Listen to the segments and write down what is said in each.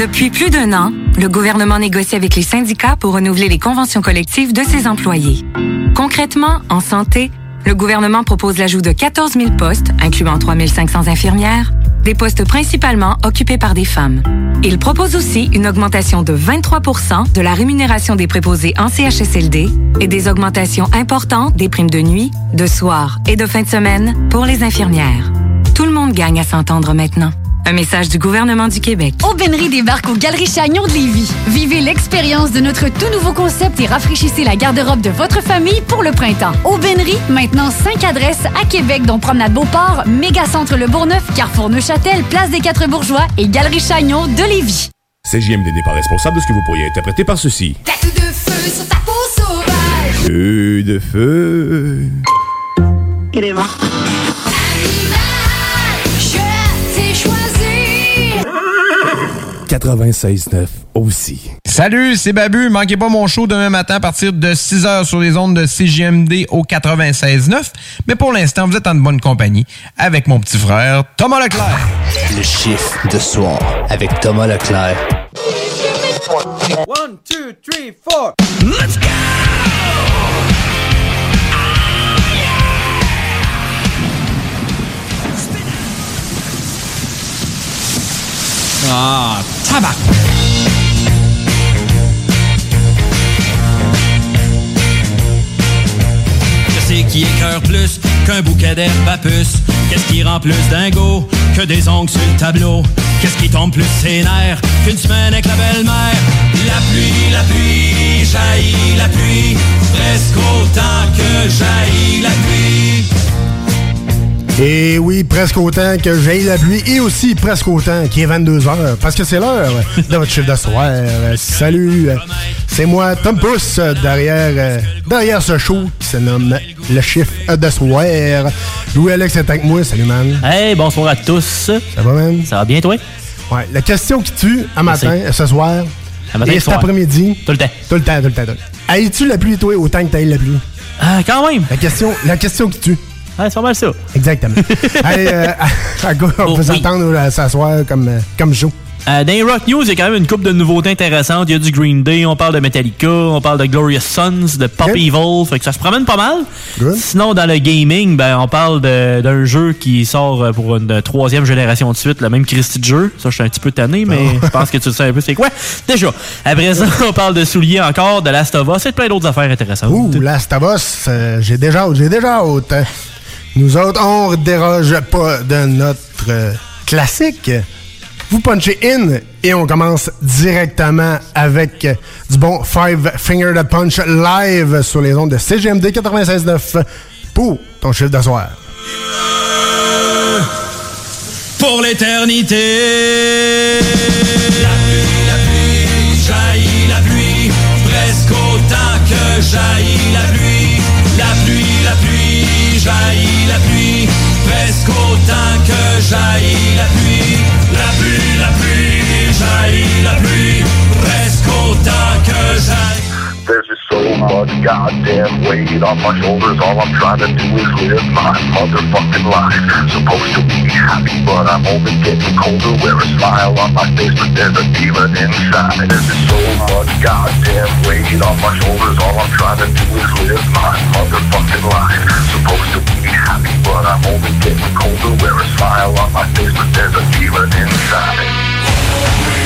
Depuis plus d'un an, le gouvernement négocie avec les syndicats pour renouveler les conventions collectives de ses employés. Concrètement, en santé, le gouvernement propose l'ajout de 14 000 postes, incluant 3 500 infirmières, des postes principalement occupés par des femmes. Il propose aussi une augmentation de 23% de la rémunération des préposés en CHSLD et des augmentations importantes des primes de nuit, de soir et de fin de semaine pour les infirmières. Tout le monde gagne à s'entendre maintenant. Un message du gouvernement du Québec. Aubainerie débarque aux Galeries Chagnon de Lévis. Vivez l'expérience de notre tout nouveau concept et rafraîchissez la garde-robe de votre famille pour le printemps. Aubainerie, maintenant 5 adresses à Québec, dont Promenade Beauport, Mégacentre Le Bourgneuf, Carrefour Neuchâtel, Place des Quatre Bourgeois et Galerie Chagnon de Lévis. CJMD n'est pas responsable de ce que vous pourriez interpréter par ceci. Tête de feu sur ta peau sauvage. Feu de feu. Animal, je 96.9 aussi. Salut, c'est Babu. Manquez pas mon show demain matin à partir de 6h sur les ondes de CGMD au 96.9. Mais pour l'instant, vous êtes en bonne compagnie avec mon petit frère Thomas Leclerc. Le chiffre de soir avec Thomas Leclerc. One, two, three, four. Let's go! Ah, tabac! Je sais qui écœure plus qu'un bouquet d'herbe à puce. Qu'est-ce qui rend plus dingo que des ongles sur le tableau? Qu'est-ce qui tombe plus ses qu'une semaine avec la belle-mère? La pluie, la pluie, jaillit la pluie, presque autant que jaillit la pluie. Et oui, presque autant que j'ai la pluie et aussi presque autant qu'il est 22h parce que c'est l'heure de votre chiffre de soir. Euh, Salut, c'est moi, Tom Pousse, derrière, derrière ce show qui se nomme Le chiffre de soir. Louis-Alex est avec moi. Salut, man. Hey, bonsoir à tous. Ça va, man? Ça va bien, toi? Ouais, la question qui tue à matin, ce soir, matin et et cet après-midi. Tout le temps. Tout le temps, tout le temps. Haïs-tu la pluie, toi, autant que t'ailles la pluie? Ah, quand même. La question, la question qui tue. Ouais, c'est pas mal ça. Exactement. Allez, euh, à, à on Oh, peut oui. s'attendre à s'asseoir comme, euh, comme show? Euh, dans les Rock News, il y a quand même une couple de nouveautés intéressantes. Il y a du Green Day, on parle de Metallica, on parle de Glorious Sons, de Pop. Evil. Fait que ça se promène pas mal. Good. Sinon, dans le gaming, ben, on parle d'un jeu qui sort euh, pour une troisième génération de suite, le même Christy de jeu. Ça, je suis un petit peu tanné, mais Oh. je pense que tu le sais un peu c'est quoi. Déjà, après ça, on parle de souliers encore, de Last of Us et de plein d'autres affaires intéressantes. Ouh, Last of Us, euh, j'ai déjà hâte, j'ai déjà hâte. Nous autres, on déroge pas de notre euh, classique. Vous punchez in et on commence directement avec euh, du bon Five Finger de Punch live sur les ondes de CGMD 96.9 pour ton chiffre de soir. pour l'éternité. La pluie, la pluie, jaillit la pluie, presque autant que jaillit la pluie. Autant que jaillit la pluie, weight on my shoulders. All I'm trying to do is live my motherfucking life. Supposed to be happy, but I'm only getting colder. Wear a smile on my face, but there's a demon inside. There's so much goddamn weight on my shoulders. All I'm trying to do is live my motherfucking life. Supposed to be happy, but I'm only getting colder. Wear a smile on my face, but there's a demon inside.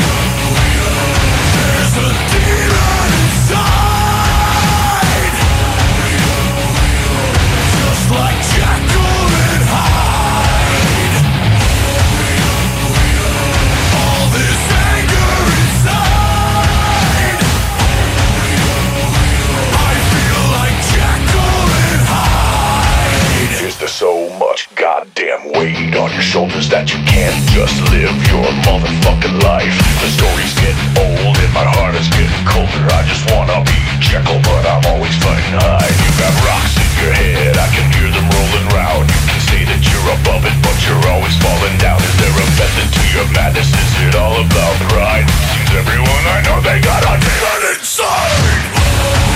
Much goddamn weight on your shoulders that you can't just live your motherfucking life? The story's getting old and my heart is getting colder. I just wanna be Jekyll, but I'm always fighting high. You got rocks in your head, I can hear them rolling round. You can say that you're above it, but you're always falling down. Is there a method to your madness? Is it all about pride? Seems everyone I know they got a demon inside.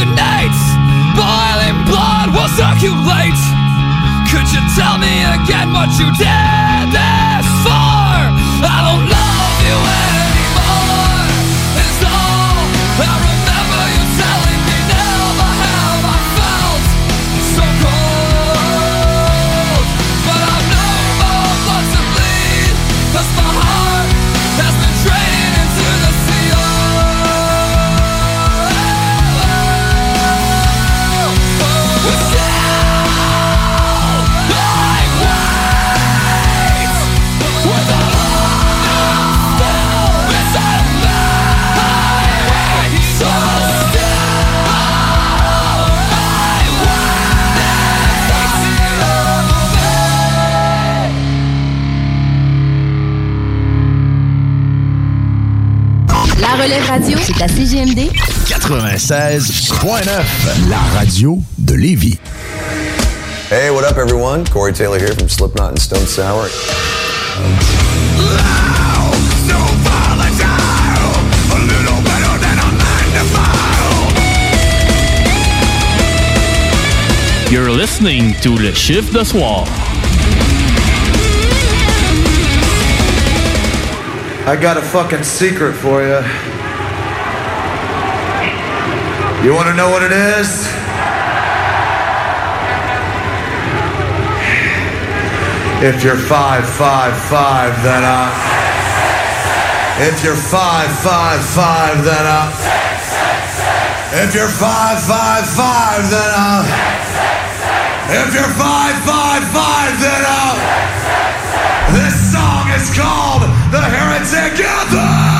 resonates Boiling blood will circulate Could you tell me again what you did? À CGMD 96.9, la radio de Lévis. Hey, what up, everyone? Corey Taylor here from Slipknot and Stone Sour. You're listening to Le Chiffre de Soir. I got a fucking secret for you. You want to know what it is? If you're five five five, then uh. If you're five five five, then uh. If you're five five five, then uh. If you're five five five, then uh. This song is called The Heretic Anthem!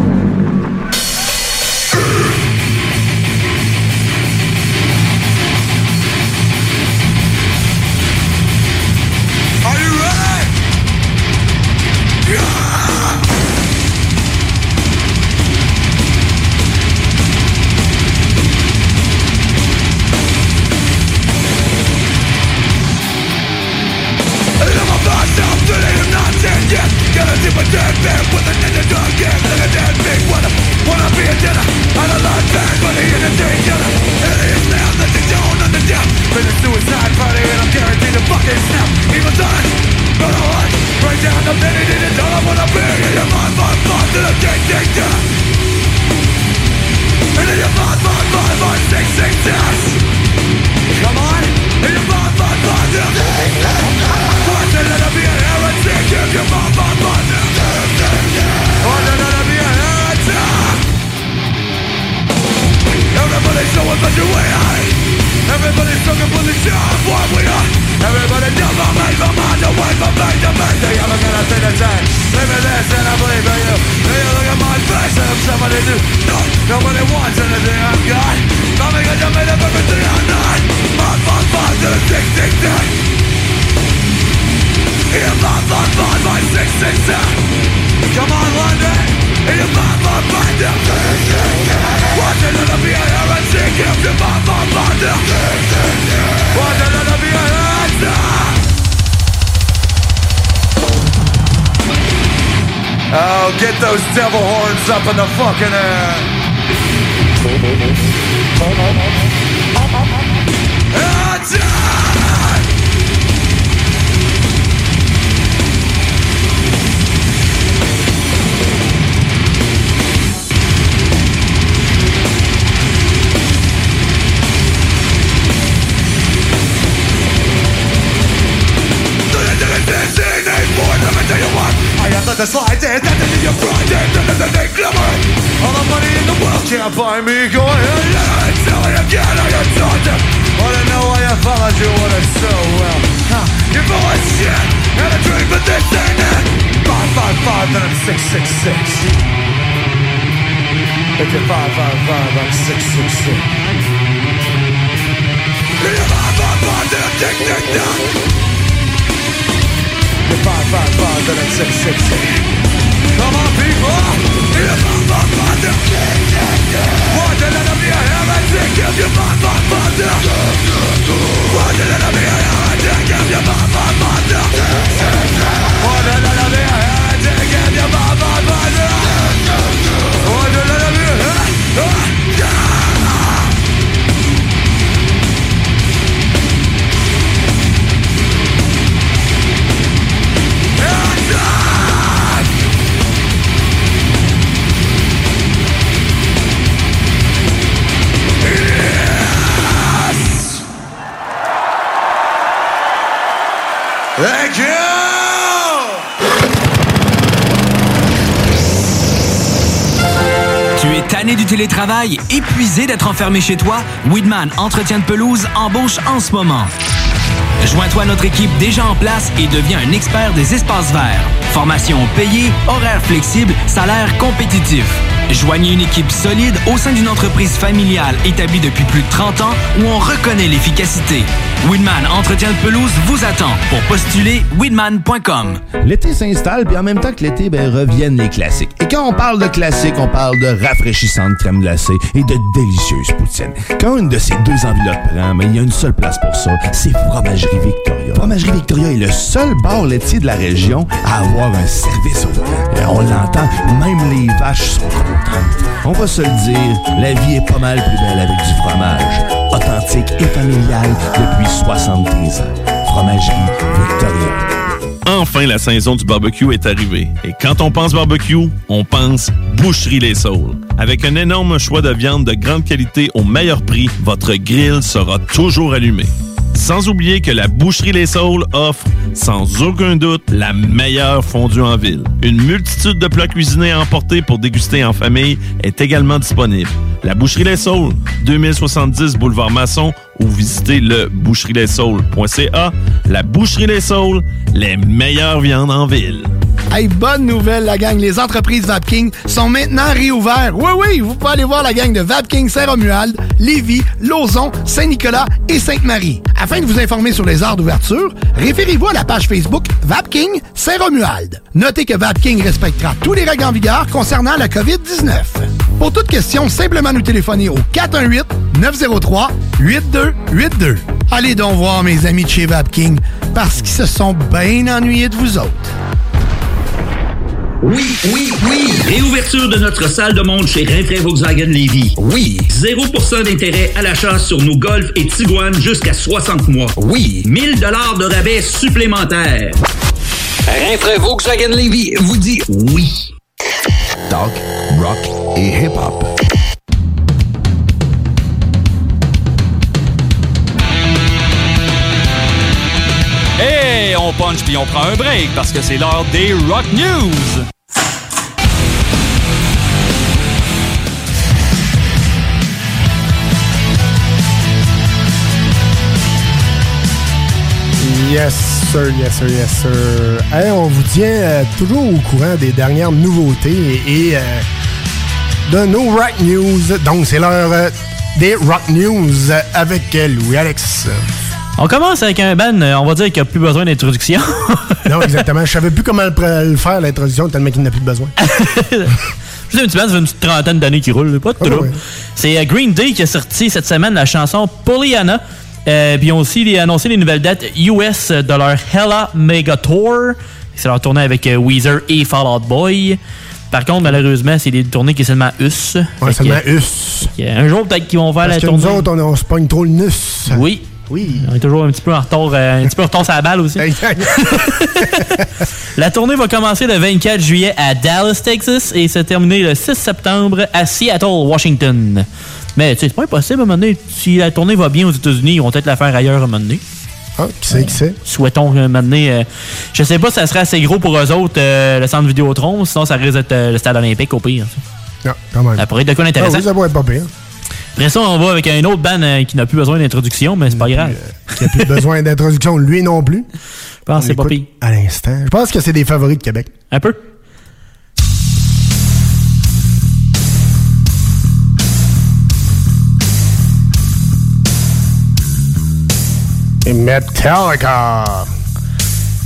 Oh, get those devil horns up in the fucking air. I have the slightest tendency of pride and the they glimmer All the money in the world can't buy me Go ahead. And tell me again how you taught them Wanna know why I followed you when it's so well. Huh. You're full of shit and a dream but this ain't it. Five, five, five, then I'm six, six, six. If you're five, five, five, I'm six, six, six. If you're five, five, five, then I'm tick, tick, tick Five, five, five, then I'm six, six, six Come on, people! Want to let me a heretic if then I'm tick, tick, tick Want to let me a heretic if I'm tick, tick, tick Want to Thank you! Tu es tanné du télétravail, épuisé d'être enfermé chez toi? Weedman Entretien de pelouse embauche en ce moment. Joins-toi à notre équipe déjà en place et deviens un expert des espaces verts. Formation payée, horaires flexibles, salaire compétitif. Joignez une équipe solide au sein d'une entreprise familiale établie depuis plus de 30 ans où on reconnaît l'efficacité. Weedman Entretien de pelouse vous attend. Pour postuler, weedman.com. L'été s'installe, puis en même temps que l'été, ben, reviennent les classiques. Quand on parle de classiques, on parle de rafraîchissantes crème glacée et de délicieuses poutines. Quand une de ces deux enveloppes prend, mais il y a une seule place pour ça, c'est Fromagerie Victoria. Fromagerie Victoria est le seul bar laitier de la région à avoir un service au. Et on l'entend, même les vaches sont contentes. On va se le dire, la vie est pas mal plus belle avec du fromage. Authentique et familial depuis 73 ans. Fromagerie Victoria. Enfin, la saison du barbecue est arrivée. Et quand on pense barbecue, on pense Boucherie Les Saules. Avec un énorme choix de viande de grande qualité au meilleur prix, votre grill sera toujours allumé. Sans oublier que la Boucherie Les Saules offre, sans aucun doute, la meilleure fondue en ville. Une multitude de plats cuisinés à emporter pour déguster en famille est également disponible. La Boucherie Les Saules, 2070 Boulevard Masson ou visitez le boucherieslessaules.ca. La Boucherie Les Saules, les meilleures viandes en ville. Hey, bonne nouvelle, la gang. Les entreprises Vapking sont maintenant réouvertes. Oui, oui, vous pouvez aller voir la gang de Vapking Saint-Romuald, Lévis, Lauson, Saint-Nicolas et Sainte-Marie. Afin de vous informer sur les heures d'ouverture, référez-vous à la page Facebook Vapking Saint-Romuald. Notez que Vapking respectera tous les règles en vigueur concernant la COVID-19. Pour toute question, simplement nous téléphoner au 418-903-8282. Allez donc voir mes amis de chez Vapking parce qu'ils se sont bien ennuyés de vous autres. Oui, oui, oui! Réouverture de notre salle de monde chez Rinfraie Volkswagen Lévy. Oui! 0% d'intérêt à l'achat sur nos Golf et Tiguan jusqu'à 60 mois. Oui! 1000 dollars de rabais supplémentaires. Rinfraie Volkswagen Lévy vous dit oui. Talk, rock et hip-hop. Punch puis on prend un break parce que c'est l'heure des Rock News. Yes, sir, yes, sir, yes, sir. On vous tient euh, toujours au courant des dernières nouveautés et, euh, de nos Rock News. Donc, c'est l'heure euh, des Rock News avec Louis-Alex. On commence avec un band, euh, on va dire qu'il n'y a plus besoin d'introduction. non, exactement. Je savais plus comment le, faire, l'introduction, tellement qu'il n'a plus besoin. Juste un petit band, ça fait une petite trentaine d'années qui roule, pas de Ah, ouais. C'est euh, Green Day qui a sorti cette semaine la chanson Pollyanna. Euh, puis ils ont aussi annoncé les nouvelles dates US de leur Hella Mega Tour. C'est leur tournée avec euh, Weezer et Fall Out Boy. Par contre, malheureusement, c'est des tournées qui est seulement US. Ouais, seulement que- US. Un jour, peut-être qu'ils vont faire Parce la que tournée. nous autres, on, on se pogne trop le nus. Oui. Oui. On est toujours un petit peu en retard, euh, un petit peu en retard sur la balle aussi. la tournée va commencer le 24 juillet à Dallas, Texas et se terminer le 6 septembre à Seattle, Washington. Mais tu sais, c'est pas impossible à un moment donné. Si la tournée va bien aux États-Unis, ils vont peut-être la faire ailleurs à un moment donné. Ah, qui c'est, qui c'est? Souhaitons un moment donné. euh, je sais pas si ça serait assez gros pour eux autres, euh, le centre Vidéotron, sinon ça risque d'être euh, le stade olympique au pire. ça. Non, quand même. Ça pourrait être de quoi Ah d'intéressant. oui, ça pourrait être pas pire. Après ça, on va avec un autre band euh, qui n'a plus besoin d'introduction, mais c'est pas grave. Qui a plus besoin d'introduction, lui non plus. Je pense que c'est pas pire. À l'instant. Je pense que c'est des favoris de Québec. Un peu. Et Metallica.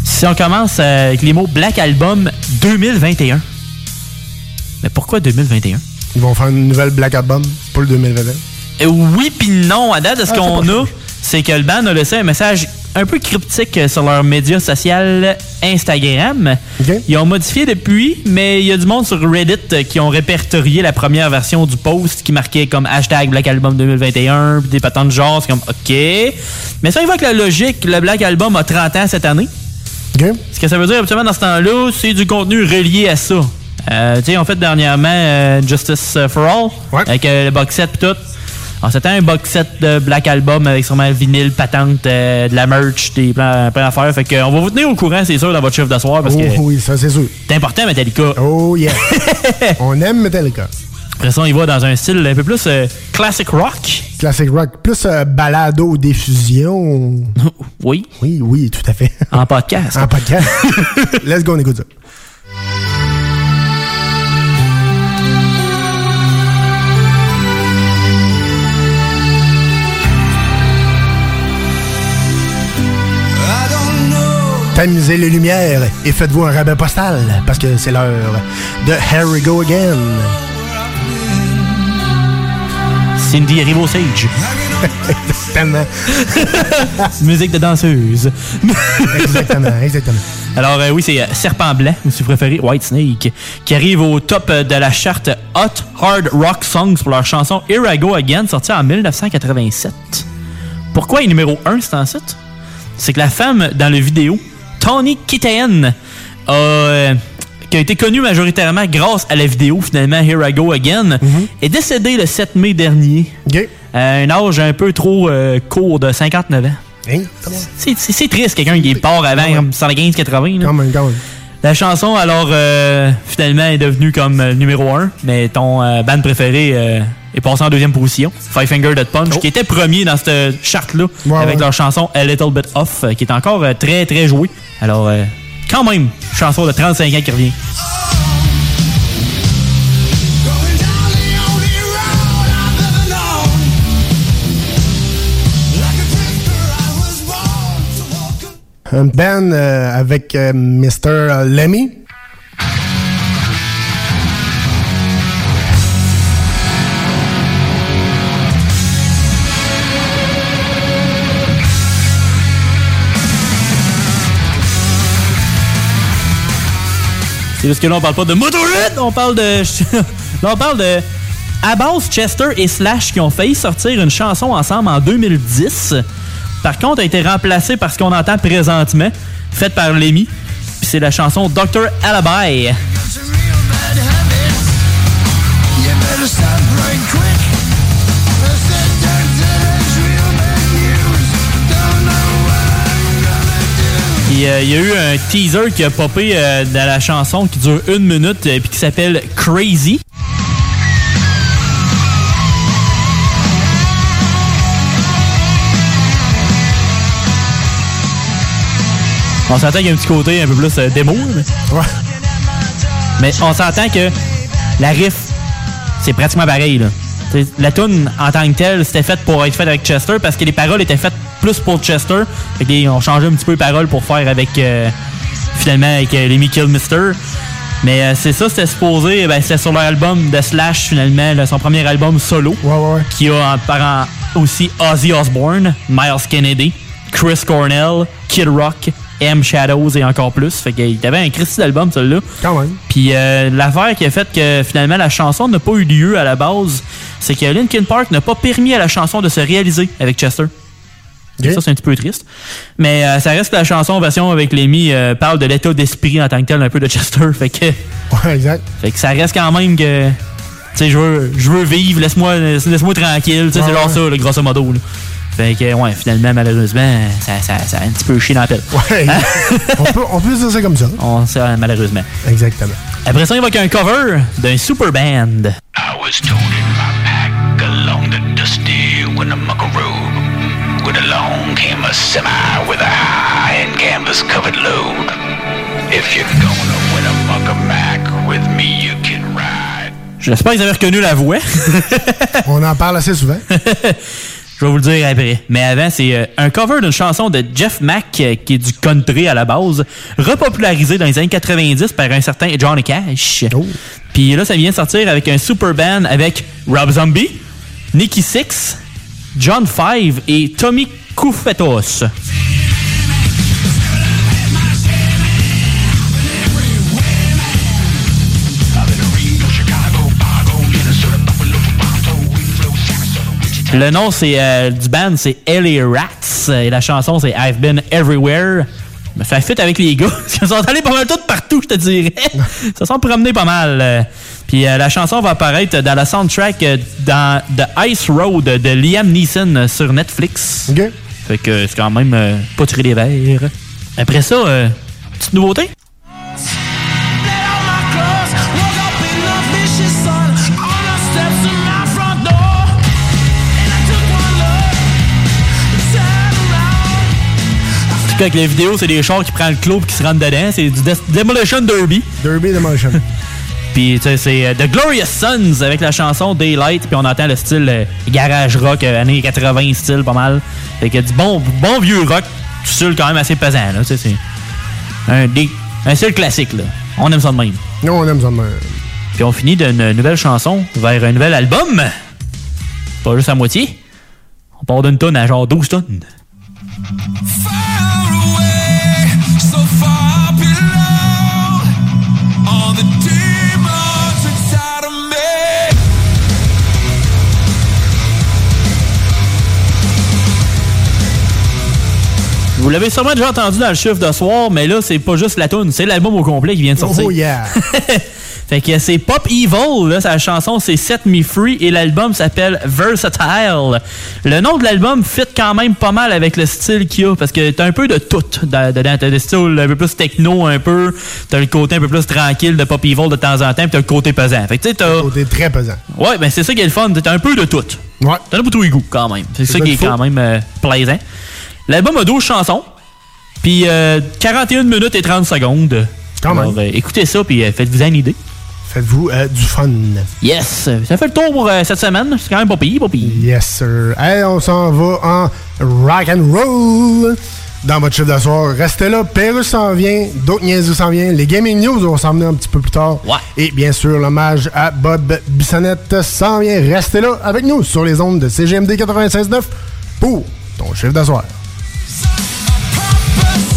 Si on commence euh, avec les mots Black Album 2021. Mais pourquoi 2021? Ils vont faire une nouvelle Black Album pour le 2021. Euh, oui puis non. À date, de ce Ah, qu'on a, c'est que le band a laissé un message un peu cryptique sur leur média social Instagram. Ils ont modifié depuis, mais il y a du monde sur Reddit euh, qui ont répertorié la première version du post qui marquait comme hashtag Black Album 2021, puis des patentes de genre, c'est comme OK. Mais ça, il va avec la logique, le Black Album a 30 ans cette année. Ce que ça veut dire, habituellement, dans ce temps-là, c'est du contenu relié à ça. Euh, tu sais, on fait dernièrement euh, Justice for All, avec euh, le box set et tout. C'était un box set de Black Album avec sûrement le vinyle, patente, euh, de la merch, des plans, plein d'affaires. Fait qu'on va vous tenir au courant, c'est sûr, dans votre chiffre de soir, parce Oh que oui, ça c'est sûr. c'est important, Metallica. Oh yeah. On aime Metallica. Après Après ça, on y va dans un style un peu plus euh, classic rock. Classic rock. Plus euh, balado diffusion. oui. Oui, oui, tout à fait. En podcast. en podcast. Let's go, on écoute ça. Tamisez les lumières et faites-vous un rabais postal parce que c'est l'heure de Here We Go Again. Cindy arrive au sage. Exactement. Musique de danseuse. exactement, exactement. Alors euh, oui, c'est euh, Serpent Blanc, ou si vous préférez White Snake, qui arrive au top euh, de la charte Hot Hard Rock Songs pour leur chanson Here I Go Again, sortie en 1987. Pourquoi il est numéro 1 c'est en site? C'est que la femme dans le vidéo, Tony Kitaen, a, euh, qui a été connue majoritairement grâce à la vidéo finalement Here I Go Again, est décédée le 7 mai dernier. À un âge un peu trop euh, court de 59 ans. C'est- triste, quelqu'un qui part avant 115-80. là. Quand même, quand même. La chanson, alors, euh, finalement, est devenue comme euh, numéro 1, mais ton band préféré est passé en deuxième position. Five Finger Dead Punch, qui était premier dans cette charte-là, Ouais, avec ouais. leur chanson A Little Bit Off, qui est encore très, très jouée. Alors, euh, quand même, chanson de 35 ans qui revient. Un band euh, avec euh, Mr. Lemmy. C'est parce que là, on parle pas de Motorhead, on parle de. là, on parle de. Abbas, Chester et Slash qui ont failli sortir une chanson ensemble en 2010. Par contre, a été remplacée par ce qu'on entend présentement, faite par Lemmy. Puis c'est la chanson Dr. Alibi. Euh, Il y a eu un teaser qui a popé euh, dans la chanson qui dure une minute et puis qui s'appelle Crazy. On s'entend qu'il y a un petit côté un peu plus euh, démo. Mais... Mais on s'entend que la riff, c'est pratiquement pareil. Là. T'sais, La tune en tant que telle, c'était faite pour être faite avec Chester parce que les paroles étaient faites plus pour Chester. Fait qu'ils ont changé un petit peu les paroles pour faire avec euh, finalement avec euh, Lemmy Kill Mister. Mais euh, c'est ça, c'était supposé, ben, c'était sur leur album de Slash finalement, là, son premier album solo. Qui a en parent aussi Ozzy Osbourne, Miles Kennedy, Chris Cornell, Kid Rock, M Shadows et encore plus. Fait qu'il avait un Christy d'album, celui-là. Quand même. Puis euh, l'affaire qui a fait que finalement la chanson n'a pas eu lieu à la base, c'est que Linkin Park n'a pas permis à la chanson de se réaliser avec Chester. Ça, c'est un petit peu triste. Mais euh, ça reste que la chanson en version avec Lemmy euh, parle de l'état d'esprit en tant que tel, un peu de Chester. Fait que, Ouais, exact. fait que ça reste quand même que. Tu sais, je veux, je veux vivre, laisse-moi laisse tranquille. Tu sais, Ouais, c'est genre ça, là, grosso modo. là. Fait que, ouais, finalement, malheureusement, ça, ça, ça a un petit peu chié dans la pelle. Ouais. on, peut, on peut dire ça comme ça. On sait, malheureusement. Exactement. Après ça, il va qu'il y a un cover d'un super band. I was told in my pack along the dusty Winnemuckaroo. When along came a semi with a high and canvas covered load. If you're gonna win a mucker Mac with me, you can ride. J'espère que vous avez reconnu la voix. On en parle assez souvent. Je vais vous le dire après. Mais avant, c'est euh, un cover d'une chanson de Jeff Mack, euh, qui est du country à la base, repopularisé dans les années 90 par un certain Johnny Cash. Puis là, ça vient de sortir avec un super band avec Rob Zombie, Nicky Six, John Five et Tommy Koufetos. Le nom c'est euh, du band, c'est LA Rats. Et la chanson, c'est I've Been Everywhere. Me fait fit avec les gars. Qu'ils sont allés pas mal tout partout, je te dirais. Ils se sont promenés pas mal. Puis euh, la chanson va apparaître dans la soundtrack euh, dans The Ice Road de Liam Neeson sur Netflix. Fait que c'est quand même pas tiré des verres. Après ça, euh, petite nouveauté? Avec la vidéo, c'est des chars qui prennent le clos et qui se rentrent dedans. C'est du Demolition Derby. Derby Demolition. Puis tu sais, c'est euh, The Glorious Sons avec la chanson Daylight. Puis on entend le style euh, garage rock, euh, années 80 style pas mal. Fait que du bon, bon vieux rock, tout style quand même assez pesant. Là, tu sais, c'est un, des- un style classique. Là. On aime ça de même. Non, on aime ça de même. Puis on finit d'une nouvelle chanson vers un nouvel album. Pas juste à moitié. On part d'une tonne à genre 12 tonnes. Vous l'avez sûrement déjà entendu dans le chiffre de soir, mais là, c'est pas juste la tune, c'est l'album au complet qui vient de sortir. Oh yeah! Fait que c'est Pop Evil, là, sa chanson c'est Set Me Free et l'album s'appelle Versatile. Le nom de l'album fit quand même pas mal avec le style qu'il y a parce que t'as un peu de tout dans- dedans. T'as des styles un peu plus techno, un peu. T'as le côté un peu plus tranquille de Pop Evil de temps en temps, puis t'as le côté pesant. Fait que t'as. côté très pesant. Ouais, ben c'est ça qui est le fun. T'as un peu de tout. Ouais. T'en as pour tous les goûts quand même. C'est ça qui est quand même euh, plaisant. L'album a 12 chansons. Puis euh, 41 minutes et 30 secondes. Quand Alors, euh, écoutez ça, puis euh, faites-vous une idée. Faites-vous euh, du fun. Yes! Ça fait le tour pour euh, cette semaine. C'est quand même pas payé, pas payé. Yes, sir. Hey, on s'en va en rock and roll. Dans votre chiffre de soir, restez là. Pérus s'en vient, d'autres niaises s'en viennent. Les gaming news vont s'en venir un petit peu plus tard. Ouais. Et bien sûr, l'hommage à Bob Bissonnette s'en vient. Restez là avec nous sur les ondes de CGMD 96.9 pour ton chiffre de soir. first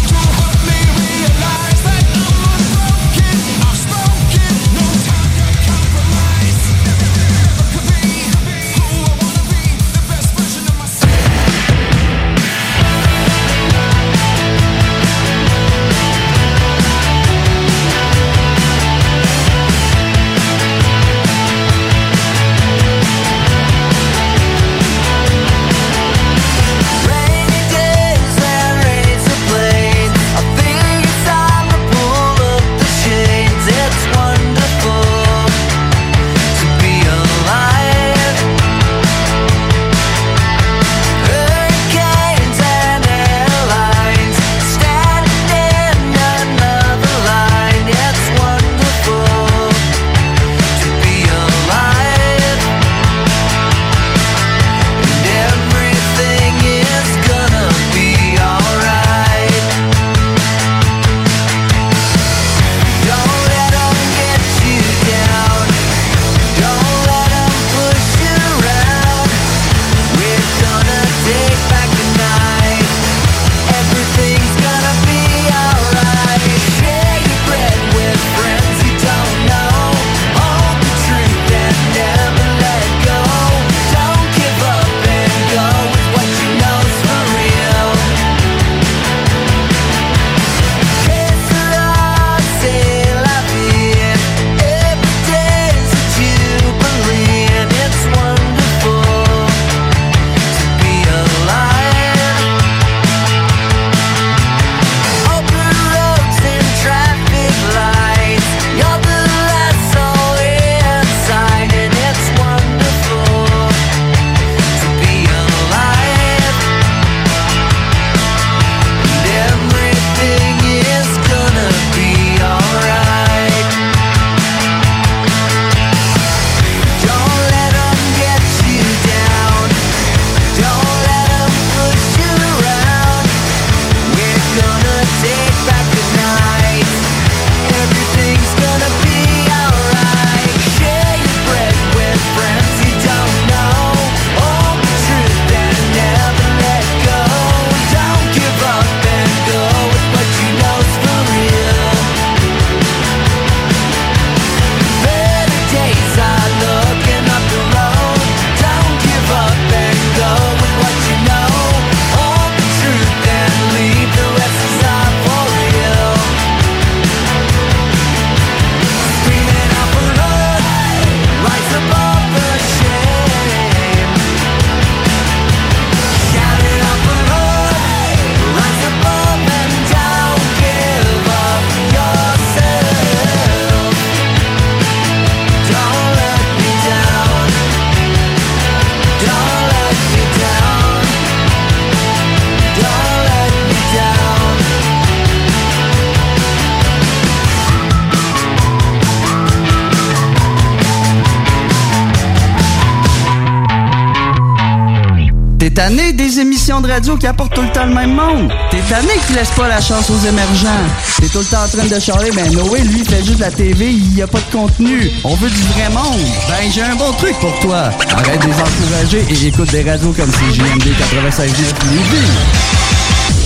qui apportent tout le temps le même monde. T'es tanné qui laisse pas la chance aux émergents. T'es tout le temps en train de charler, ben Noé, lui, fait juste la TV, il y a pas de contenu. On veut du vrai monde. Ben, j'ai un bon truc pour toi. Arrête de les encourager et écoute des radios comme CJMD 96.9 Lévis.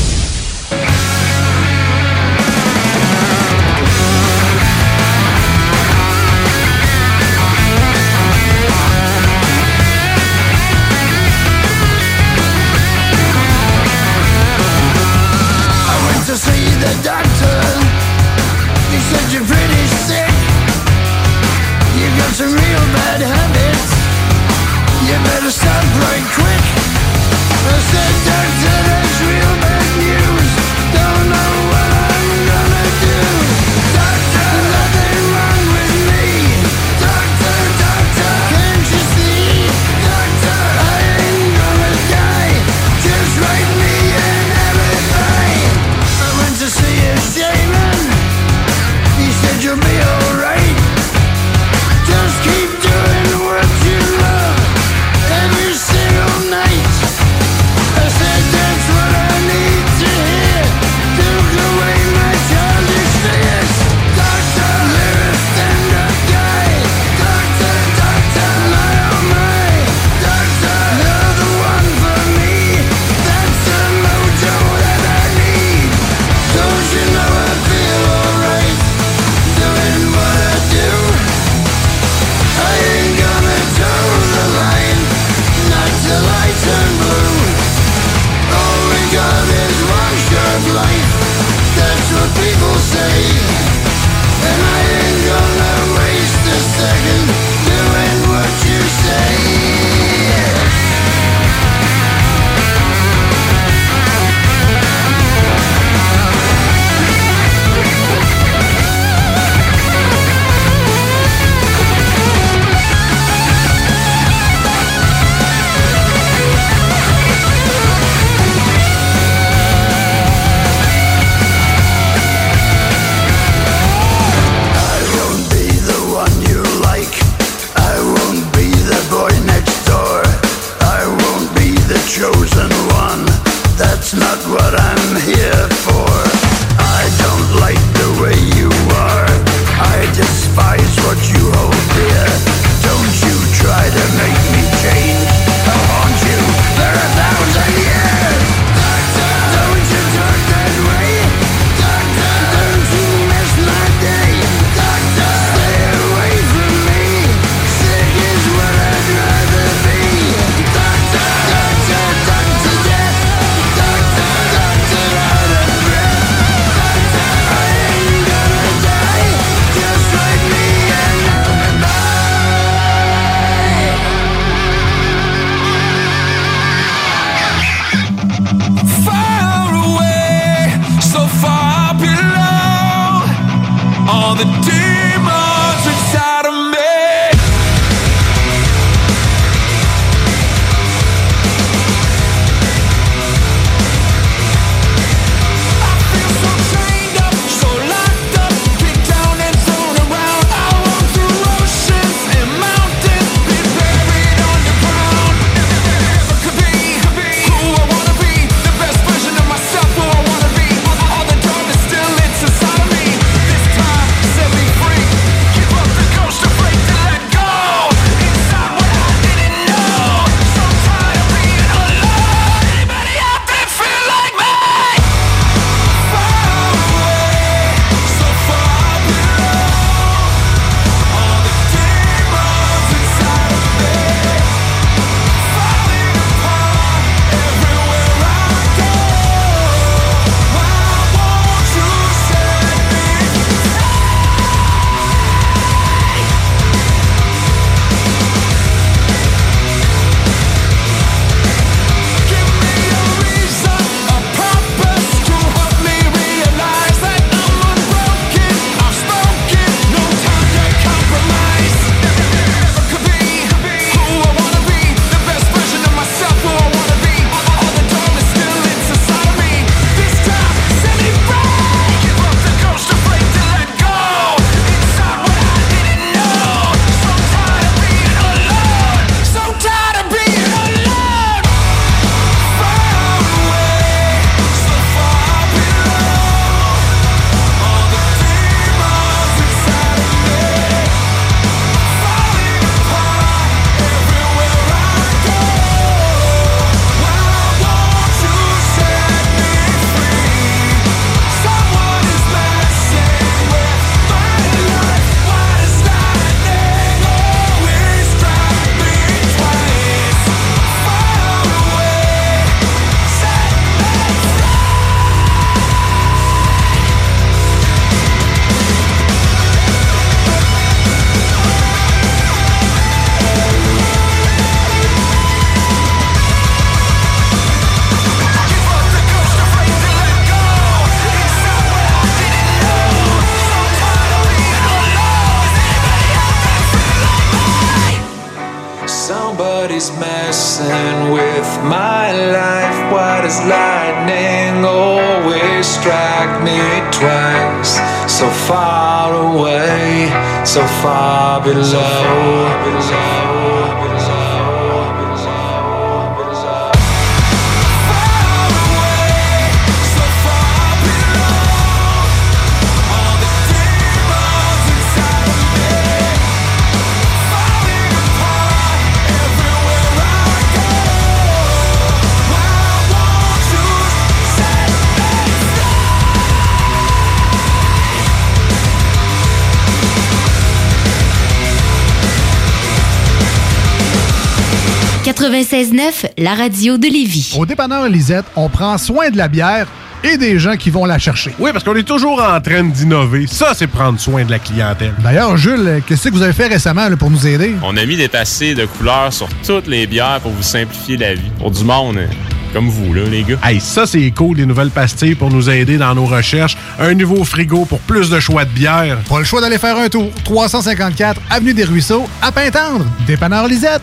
La radio de Lévis. Au dépanneur Lisette, on prend soin de la bière et des gens qui vont la chercher. Oui, parce qu'on est toujours en train d'innover. Ça, c'est prendre soin de la clientèle. D'ailleurs, Jules, qu'est-ce que vous avez fait récemment là, pour nous aider? On a mis des passés de couleurs sur toutes les bières pour vous simplifier la vie. Pour du monde euh, comme vous, là, les gars. Hey, ça, c'est cool, les nouvelles pastilles pour nous aider dans nos recherches. Un nouveau frigo pour plus de choix de bière. Pas le choix d'aller faire un tour. 354 Avenue des Ruisseaux, à Pintendre. Dépanneur Lisette.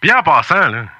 Bien en passant, là,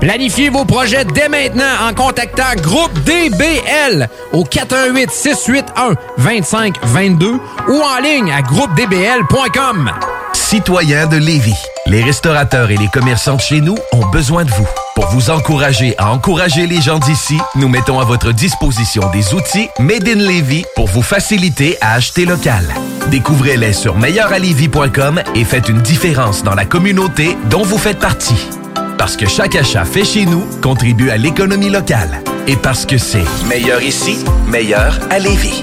Planifiez vos projets dès maintenant en contactant Groupe DBL au 418 681 2522 ou en ligne à groupedbl.com. Citoyens de Lévis, les restaurateurs et les commerçants de chez nous ont besoin de vous. Pour vous encourager à encourager les gens d'ici, nous mettons à votre disposition des outils Made in Lévis pour vous faciliter à acheter local. Découvrez-les sur meilleuralevis.com et faites une différence dans la communauté dont vous faites partie. Parce que chaque achat fait chez nous contribue à l'économie locale. Et parce que c'est meilleur ici, meilleur à Lévis.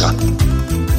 Yeah.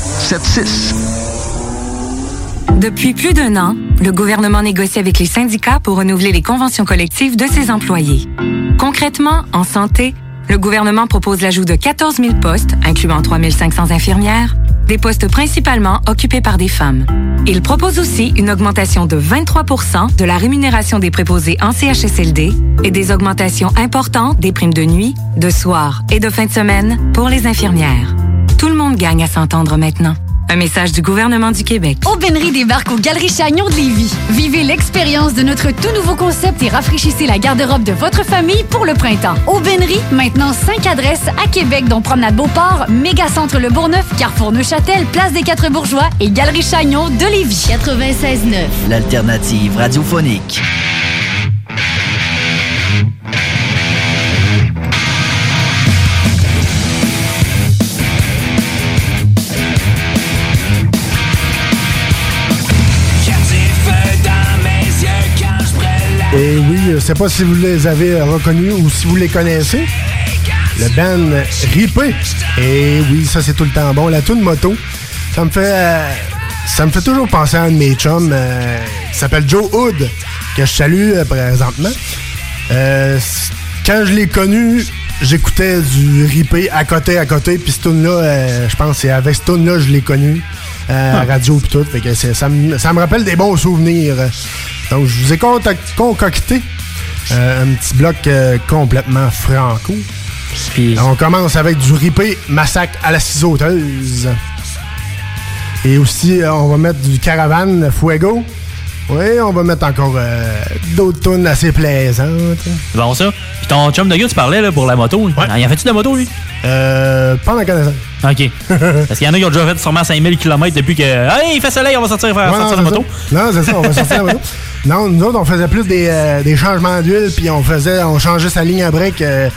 681 4476. Depuis plus d'un an, le gouvernement négocie avec les syndicats pour renouveler les conventions collectives de ses employés. Concrètement, en santé, le gouvernement propose l'ajout de 14 000 postes, incluant 3 500 infirmières, des postes principalement occupés par des femmes. Il propose aussi une augmentation de 23% de la rémunération des préposés en CHSLD et des augmentations importantes des primes de nuit, de soir et de fin de semaine pour les infirmières. Tout le monde gagne à s'entendre maintenant. Un message du gouvernement du Québec. Aubainerie débarque aux Galeries Chagnon de Lévis. Vivez l'expérience de notre tout nouveau concept et rafraîchissez la garde-robe de votre famille pour le printemps. Aubainerie, maintenant 5 adresses à Québec, dont Promenade Beauport, Mégacentre Le Bourgneuf, Carrefour Neuchâtel, Place des Quatre Bourgeois et Galerie Chagnon de Lévis. 96.9, L'alternative radiophonique. Et oui, je sais pas si vous les avez reconnus ou si vous les connaissez. Le band Ripé. Et oui, ça c'est tout le temps bon. La tune moto, ça me fait euh, ça me fait toujours penser à un de mes chums euh, qui s'appelle Joe Hood, que je salue euh, présentement. Euh, quand je l'ai connu, j'écoutais du Ripé à côté à côté, puis cette tune là je pense que c'est avec cette tune là je l'ai connu à radio puis tout. Fait que c'est- ça, me, ça me rappelle des bons souvenirs. Donc, je vous ai concocté euh, un petit bloc euh, complètement franco. On commence avec du ripé massacre à la ciseauteuse. Et aussi, euh, on va mettre du caravane fuego. Oui, on va mettre encore euh, d'autres tunes assez plaisantes. C'est bon, ça. Puis ton chum de gars, tu parlais là, pour la moto. Il en fait-tu de la moto, lui? Euh, pas connaissance. OK. Parce qu'il y en a qui ont déjà fait sûrement 5000 km depuis que. Hey, il fait soleil, on va sortir faire Ouais, sortir non, la moto. ça. Non, c'est ça, on va sortir la moto. Non, nous autres, on faisait plus des, euh, des changements d'huile, puis on faisait, on changeait sa ligne à break. euh,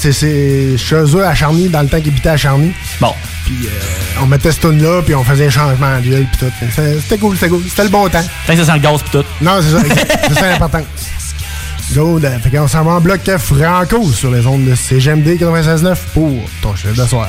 que c'est- chez eux à Charny, dans le temps qu'ils habitaient à Charny. Bon. Puis euh, on mettait ce tune-là, puis on faisait les changements d'huile, puis tout. C'était cool, c'était cool. C'était le bon temps. Fait que ça sent le gaz pis tout. Non, c'est ça, c'est ça l'important. Good. euh, Fait qu'on s'en va en bloc franco sur les ondes de CGMD 96.9 pour ton chef de soir.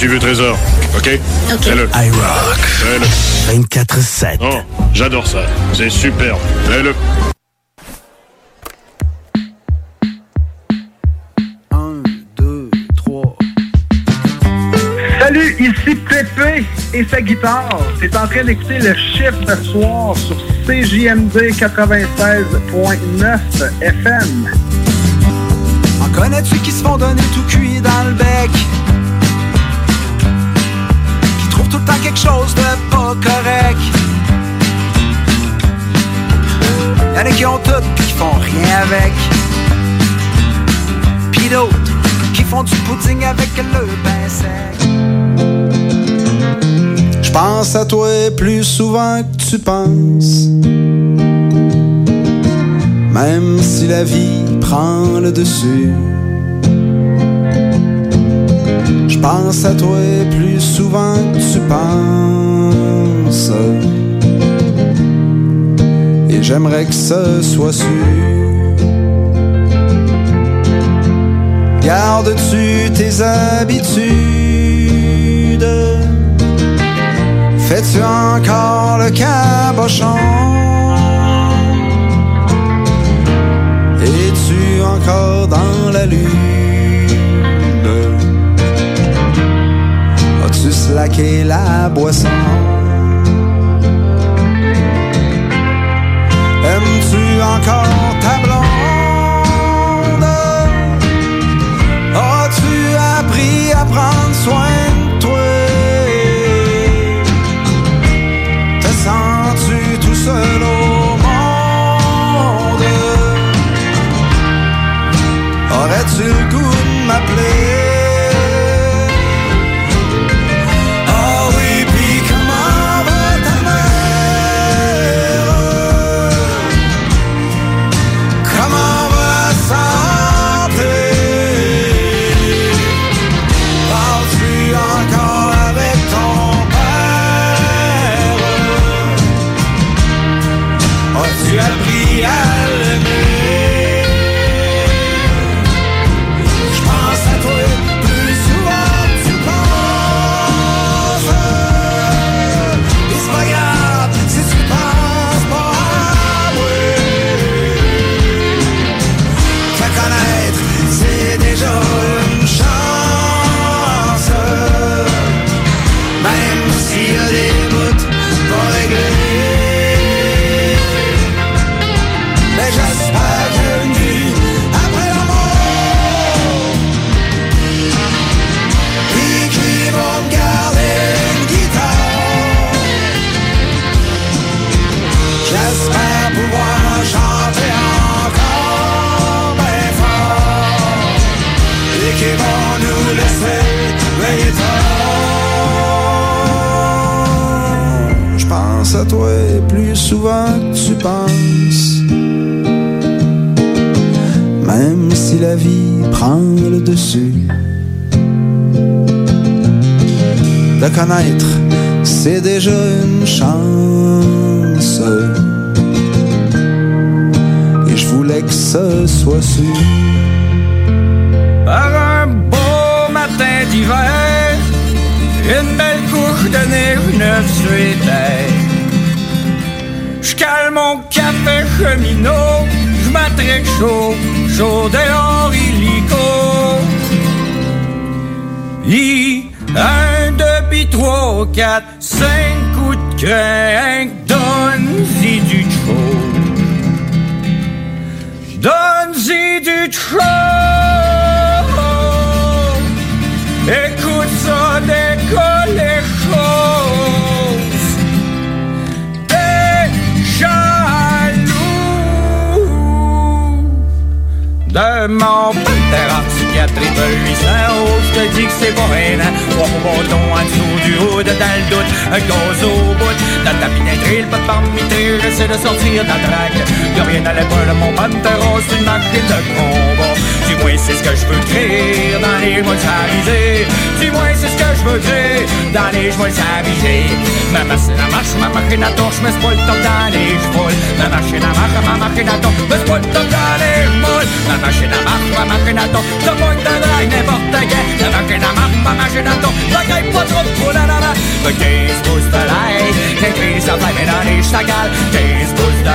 Tu veux, Trésor. OK? OK. Fais-le. I rock. Fais-le. 24-7. Oh, j'adore ça. C'est superbe. Fais-le. Salut, ici Pépé et sa guitare. C'est en train d'écouter le chiffre ce soir sur CJMD 96.9 FM. En connais-tu qui se font donner tout cuit dans le bec? Tout le temps quelque chose de pas correct? Y'en a qui ont tout qui font rien avec. Pis d'autres qui font du pudding avec le pain sec. Je pense à toi plus souvent que tu penses. Même si la vie prend le dessus. Pense à toi plus souvent que tu penses. Et j'aimerais que ce soit sûr. Gardes-tu tes habitudes? Fais-tu encore le cabochon? Es-tu encore dans la lune? Slacké la boisson? Aimes-tu encore ta blonde? As-tu appris à prendre soin de toi? Te sens-tu tout seul au monde? Aurais-tu pense toi plus souvent que tu penses. Même si la vie prend le dessus. De connaître, c'est déjà une chance. Et je voulais que ce soit sûr. Par un beau matin d'hiver, une belle couche de neige neuf sur cheminot, je m'attraque chaud, chaud dehors illico. I, un, deux, puis trois, quatre, cinq coups de crainte, mon pantera psychiatrie de 800 euros. Je te dis que c'est pas hein. Trois en dessous du haut, de dans le doute. Un gaz au bout. Dans ta pas de parmité. J'essaie de sortir de la rien à de mon pantera, c'est une machine de combat. Moins, c'est ce que je veux créer dans les mois avisés. Du moins, c'est ce que je veux créer dans les mois avisés. Ma machine à marche, ma machine à torche, mais c'est pas le temps dans les chevaux. Ma machine à marche, ma machine à torche, mais c'est pas le dans les moules. Ma machine à marche, ma machine à torche, t'as pas de drague n'importe quel. Ma machine à marche, ma machine à torche, la gagne pas trop la la la. Le 15 pouces de l'ail, des crises à flamme dans les chagales. 15 pouces de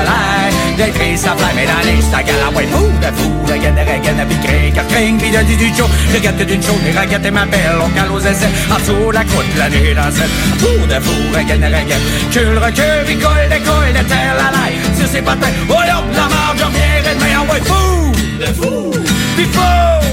l'ail, des crises à flamme et dans chagales. Ah ouais, fou, de fou, de gaine, de gaine, de picré, car cring, puis de du chaud. Je gâte d'une chaude, les raquettes et ma belle, on cale aux essais. En dessous, la croûte, la nuit dans cette. Fou, de fou, de gaine, de gaine. Cul, recul, picole, décolle, de terre, la laille. Sur ses patins, oh là, la marge, je reviendrai demain. Ah fou, de fou, de fou.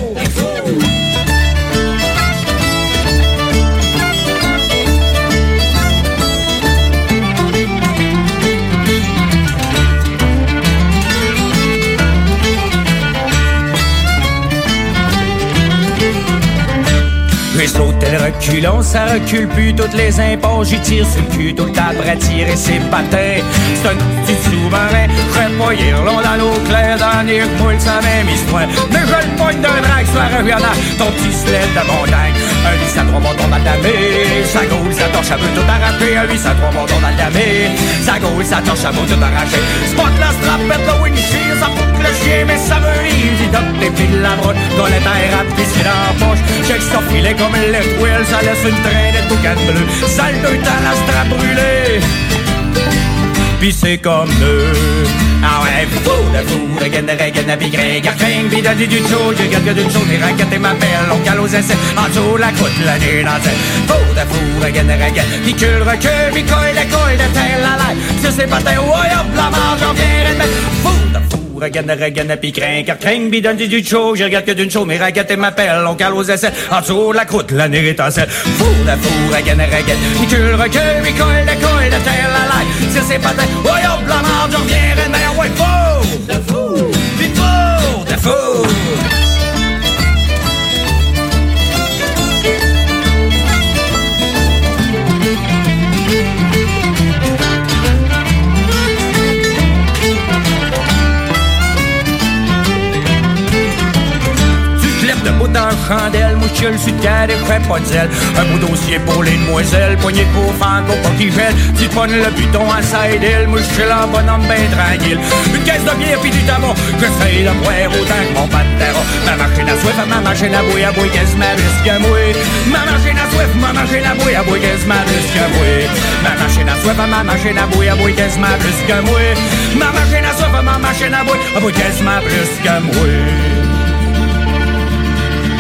J'ai sauté le reculon, ça recule plus toutes les impôts. J'y tire sur le cul tout le temps ses patins. C'est un petit sous-marin, pas long dans l'eau claire, dans les moule sa même histoire. Mais je le pogne d'un drague la reviana, ton petit sled de montagne. Un 8 à 3 bâtons dans le damé, sa torche à bout tout arraché. Un 8 à 3 bâtons dans le damé, sa torche à bout tout arraché. Spot la strapette, le windshield, ça fout le chien, mais ça rise. Il donne des piles la brotte, dans les terres à pisser dans la poche. J'ai que ça filet comme le left ça laisse une traînée de boucan bleu. Sale de temps, la strap brûlée. Pis c'est comme deux. Ah ouais, fou de fou, de gaine de gaine de pigré, garcring, pis de du chaud, je garde d'une chaude, et raquette et ma belle, on cale aux essais, en dessous la croûte, la nuit dans. Fou de fou, de gaine de gaine, pis cul, recul, pis coille, de coille, de terre, la laille, sur ses patins, ouais hop, la marge, j'en viens mettre. Fou de fou, regaine, regaine, pis crin, car crin, pis donne du chaud, je regarde que d'une chaude, mes raquettes et ma pelle, on cale aux essais, en dessous la croûte, la nuit dans cette. Fou de fou, regaine, regaine, pis cul, recul, pis coille, de coille, de terre, la laille, sur ses patins, ouais hop, la marge, j'en viens de mettre. Ouais, fou! De fou, pis fou de fou. Bout d'un chandelle, mouche le sud terre et fais pas de zèle. Un beau dossier pour les demoiselles, poignée pour fan, pour pas qu'il gèle. Tu le buton à side hill, mouche là, bonhomme ben tranquille. Une caisse de bière pis du tabac, j'essaye de boire autant que mon pantera. Ma machine à soif, ma machine à bouille, à bouille, quasiment plus que moi? Ma machine à soif, ma machine à bouille, à bouille, quasiment plus que moi? Ma machine à soif, ma machine à bouille, à bouille, quasiment plus que moi? Ma machine à soif, ma machine à bouille, à bouille, quasiment plus que moi? Donne-y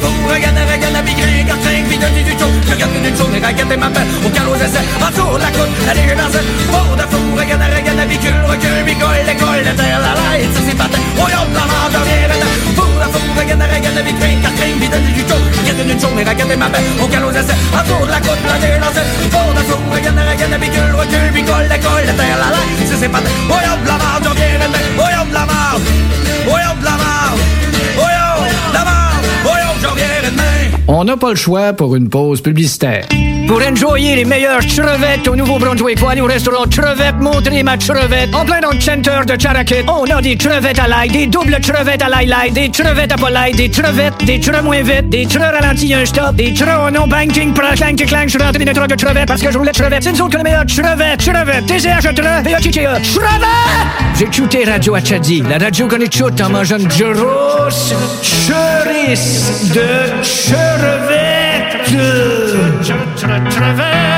fou, regarde, regarde, pis grin, cartin, pis donne du chaud Je regarde d'une chaud, et regarde ma paix Au calme aux en la côte, la nuit dans cette Fou de fou, regarde, regarde, bicule, recule, bicole, l'école, la terre, la light, ça c'est Royaume de la mort, je viens maintenant. Pour la four, regarde, regarde, vitrine, quatrième, vide du. Regarde une regarde au de la côte, la la. Pour la four, regarde, regarde, bicule, recule, bicole, la terre, la light, de la de la de la mort, On n'a pas le choix pour une pause publicitaire. Pour enjoyer les meilleures crevettes au Nouveau-Brunswick, faut aller au restaurant Crevette Montrer ma crevette. En plein dans le center de Charakit, on a des crevettes à l'ail, des doubles crevettes à l'ail des crevettes à pas l'ail, des crevettes, des creux moins vite, des creux ralentis un stop, des en non banking, pra clang clang, je suis rentré dans une de crevettes parce que je roulais crevettes. C'est nous autres qui les meilleures crevettes, crevettes, TCH, e P-A-T-T-E, crevettes! J'ai shooté Radio Achadi, la radio qu'on shoot en mangeant une grosse cherice de crevettes. notre.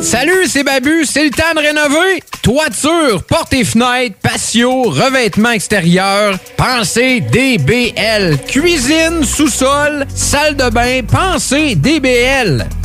Salut, c'est Babu, c'est le temps de rénover. Toiture, portes et fenêtres, patio, revêtement extérieur, pensez DBL. Cuisine, sous-sol, salle de bain, pensez DBL.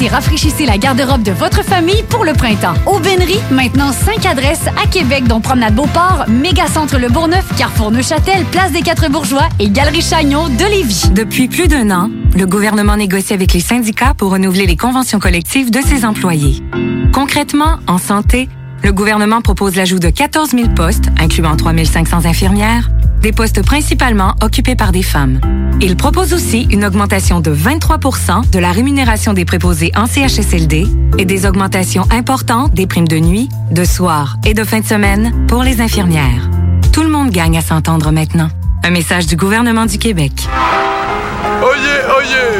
et rafraîchissez la garde-robe de votre famille pour le printemps. Aubainerie, maintenant 5 adresses à Québec, dont Promenade Beauport, Mégacentre Le Bourgneuf, Carrefour Neuchâtel, Place des Quatre Bourgeois et Galerie Chagnon de Lévis. Depuis plus d'un an, le gouvernement négocie avec les syndicats pour renouveler les conventions collectives de ses employés. Concrètement, en santé, le gouvernement propose l'ajout de 14 000 postes, incluant 3 500 infirmières, des postes principalement occupés par des femmes. Il propose aussi une augmentation de 23% de la rémunération des préposés en CHSLD et des augmentations importantes des primes de nuit, de soir et de fin de semaine pour les infirmières. Tout le monde gagne à s'entendre maintenant. Un message du gouvernement du Québec. Oyez, oyez!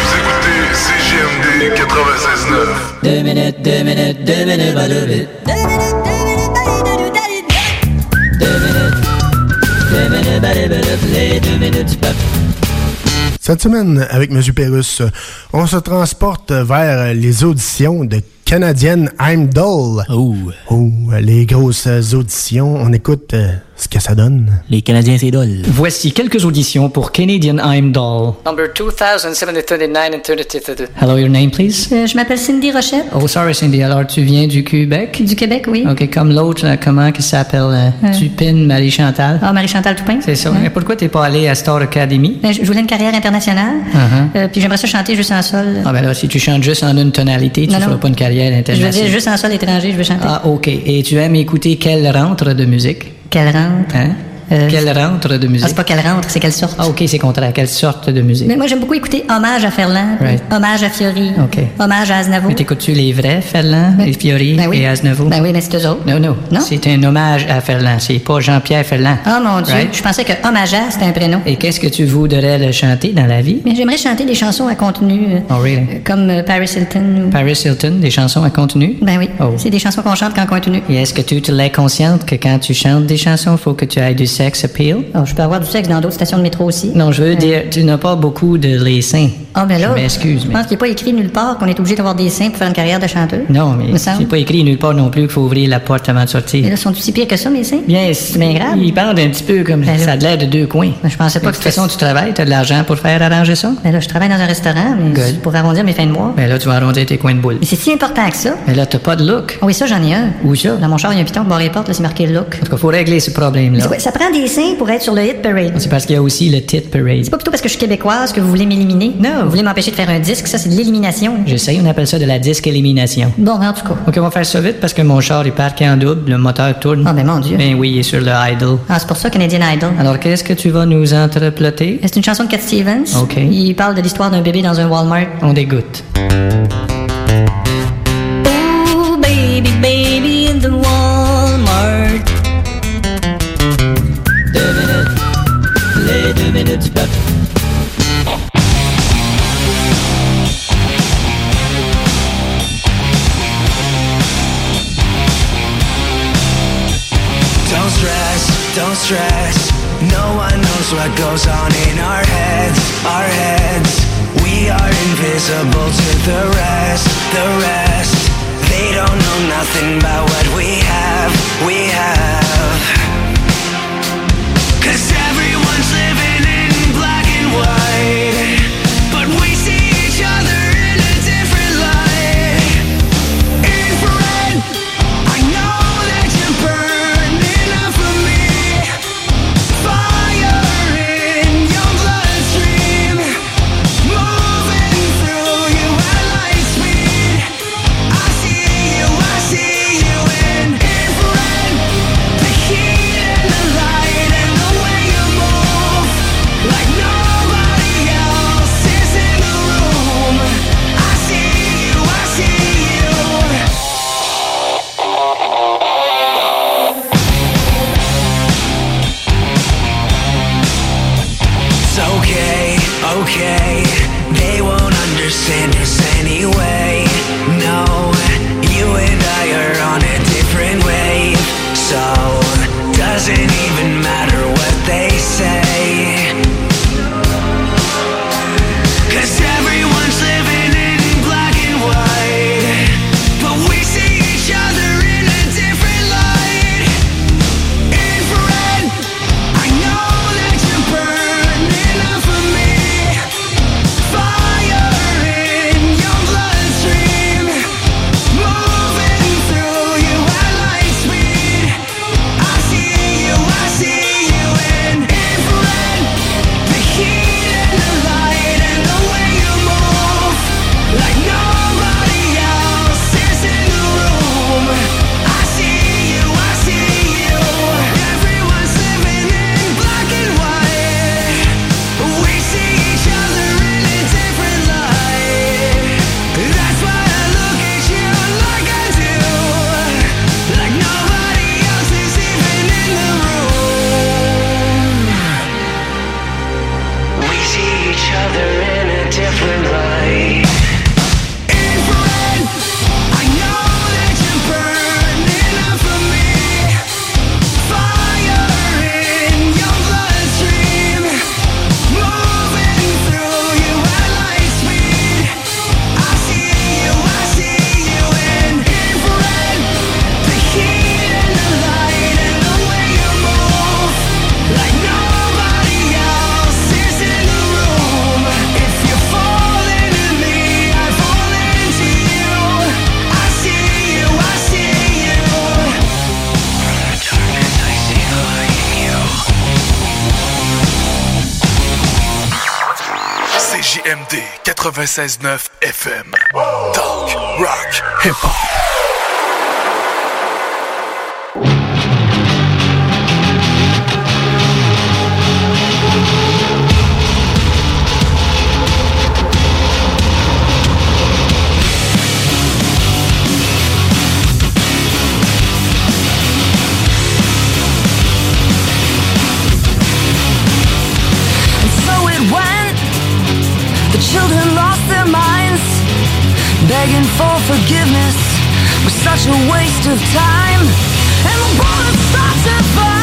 Vous écoutez CGMD 96.9. Deux minutes, deux minutes, deux minutes, pas deux minutes. Deux les deux minutes du peuple. Cette semaine, avec M. Pérus, on se transporte vers les auditions de Canadienne Heimdall. Oh. Oh, les grosses auditions. On écoute euh, ce que ça donne. Les Canadiens, c'est dole. Voici quelques auditions pour Canadian Heimdall. Number 2739 and 32. Hello, your name, please? Euh, je m'appelle Cindy Rochette. Oh, sorry, Cindy. Alors, tu viens du Québec? Du Québec, oui. OK, comme l'autre, là, comment qui s'appelle? euh, Euh. Tupin Marie-Chantal? Ah, Marie-Chantal Toupin. C'est ça. Ouais. Mais pourquoi t'es pas allé à Star Academy? Ben, je voulais une carrière internationale. Uh-huh. Euh, puis j'aimerais ça chanter juste en sol. Ah ben là, si tu chantes juste en une tonalité, tu Non, feras non. pas une carrière je veux internationale. dire juste en sol étranger, je veux chanter. Ah, OK. Et tu aimes écouter quelle rentre de musique? Quelle rentre? Hein? Euh, quelle rentre de musique? Ah, c'est pas quelle rentre, c'est quelle sorte. Ah, OK, c'est contraire. Quelle sorte de musique? Mais moi, j'aime beaucoup écouter Hommage à Ferland, Right. Hommage à Fiori. Hommage à Aznavour. Mais t'écoutes-tu les vrais Ferland, et Fiori Ben oui. et Aznavour? Ben oui, mais c'est eux autres. Non, non. Non? C'est un hommage à Ferland. C'est pas Jean-Pierre Ferland. Oh mon Dieu, Right? je pensais que Hommage à, c'était un prénom. Et qu'est-ce que tu voudrais chanter dans la vie? Mais j'aimerais chanter des chansons à contenu, euh, Oh, really? euh, comme euh, Paris Hilton. ou- Paris Hilton, des chansons à contenu? Ben oui, Oh. c'est des chansons qu'on chante quand contenu. Et est-ce que tu te l'es consciente que quand tu chantes des chansons, faut que tu aies du sexe sex appeal? Oh, je peux avoir du sexe dans d'autres stations de métro aussi. Non, je veux dire, tu n'as pas beaucoup de les seins. Ah, ben là. Je m'excuse, Je mais. pense qu'il n'est pas écrit nulle part qu'on est obligé d'avoir des seins pour faire une carrière de chanteur. Non, mais c'est pas écrit nulle part non plus qu'il faut ouvrir la porte avant de Mais sortir. là, sont-tu si pires que ça, mes seins? Bien, C'est bien grave. Il parle un petit peu comme Ben ça a l'air de deux coins. Ben, je pensais pas de que toute façon, tu travailles, t'as de l'argent pour faire arranger ça? Ben là, je travaille dans un restaurant, mais pour arrondir mes fins de mois. Ben là, tu vas arrondir tes coins de boule. Mais c'est si important que ça. Mais là, t'as pas de look. Ah oui, ça, j'en ai un. Où ça? Dans mon char, il y a un piton qui barre les portes, là, c'est marqué look. En tout cas, faut régler ce Mais problème-là. ça prend des seins pour être sur le hit parade. C'est parce qu'il y a aussi le tit parade. C'est pas plutôt parce que je suis québécoise que vous voulez m'éliminer? Non. Vous voulez m'empêcher de faire un disque, ça, c'est de l'élimination. Je sais, on appelle ça de la disque élimination. Bon, en tout cas. Ok, on va faire ça vite parce que mon char est parqué en double, le moteur tourne. Ah, ben mon Dieu. Ben oui, il est sur le idle. Ah, c'est pour ça, Canadian Idol. Alors, qu'est-ce que tu vas nous entreploter? C'est une chanson de Cat Stevens. Ok. Il parle de l'histoire d'un bébé dans un Walmart. On dégoûte. Oh, baby, baby stress. No one knows what goes on in our heads, our heads. We are invisible to the rest, the rest. They don't know nothing about what we have, we have. Cause everyone's living in black and white. 96.9 FM. Talk, rock, hip-hop. Forgiveness was such a waste of time. And the bullets start to fly,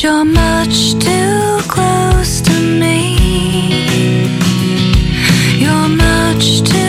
You're much too close to me. You're much too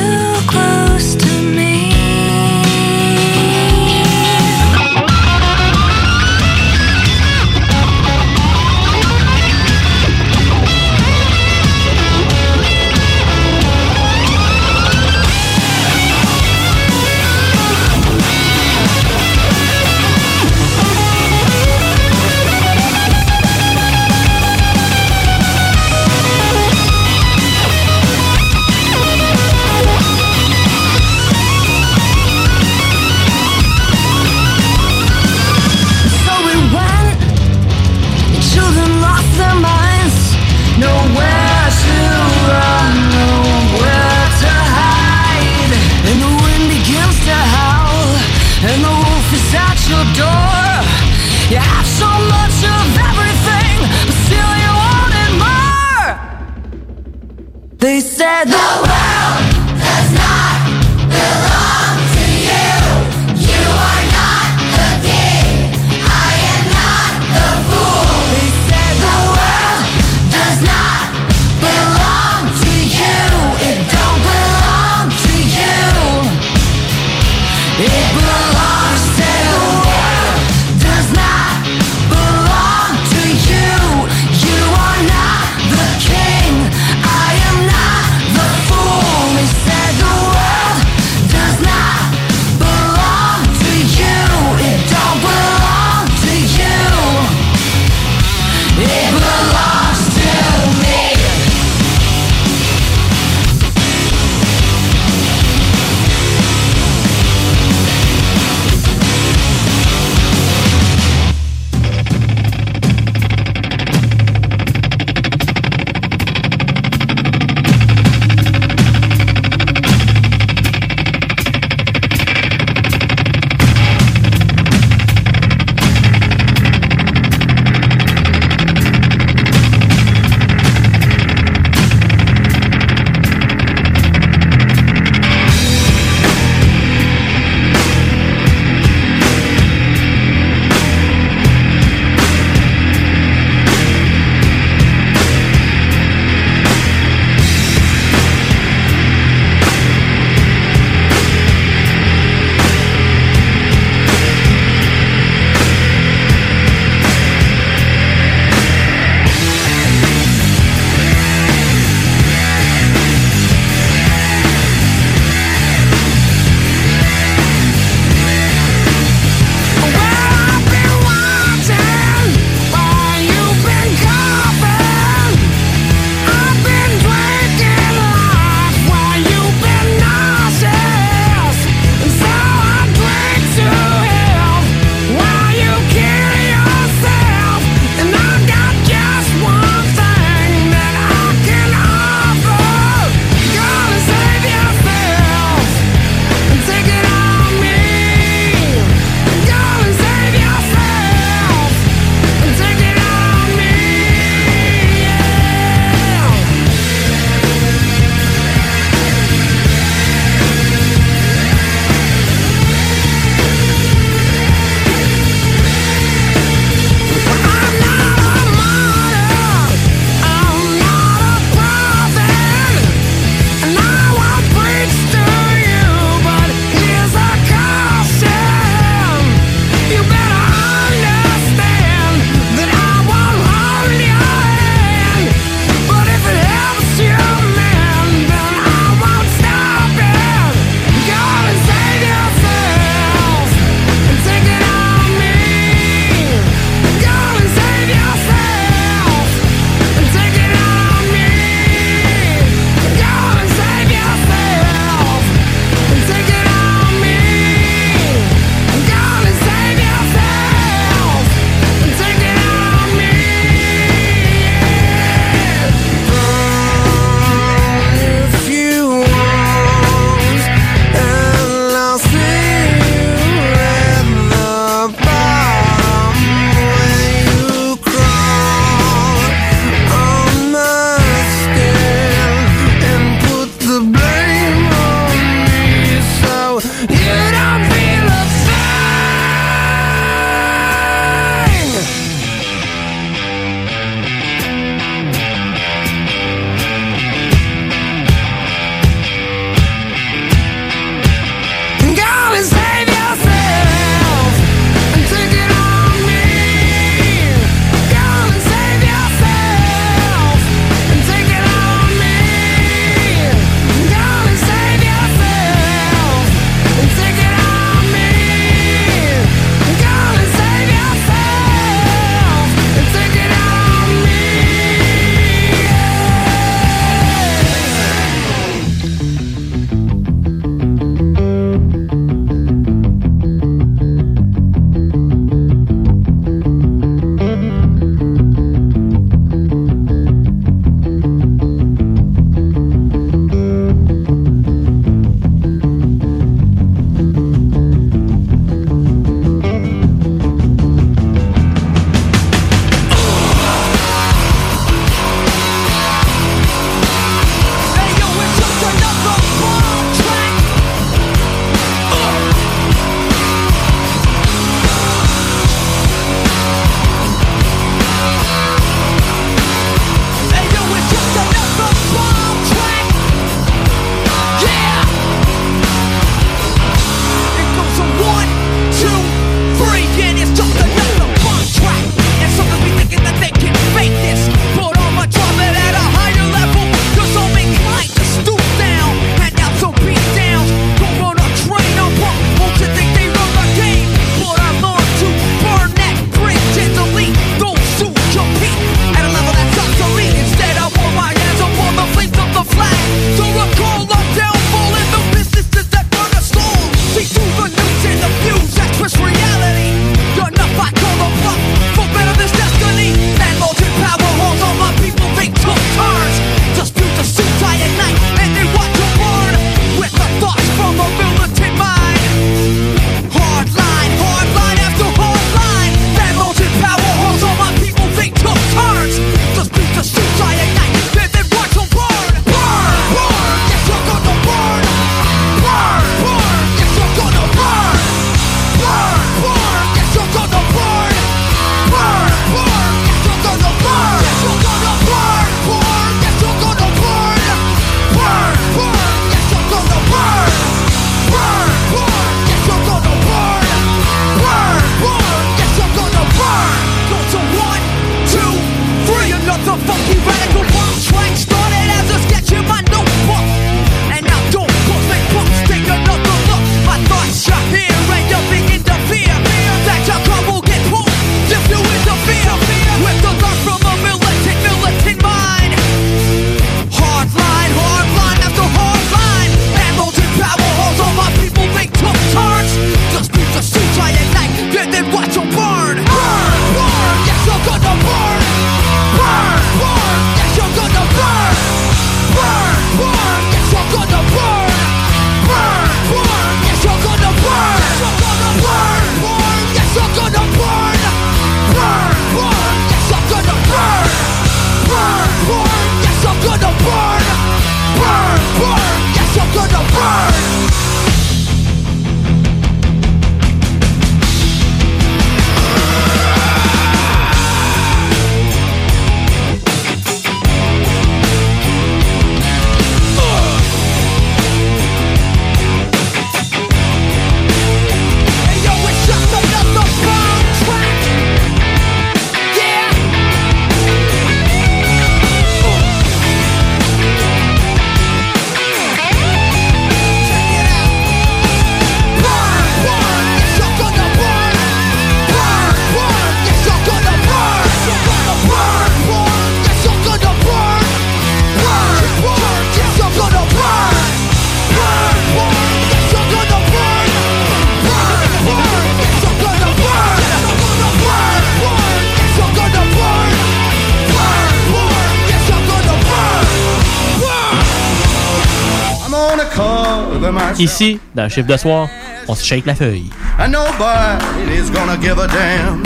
Ici, dans le chiffre de soir, on se shake la feuille. And nobody's gonna give a damn.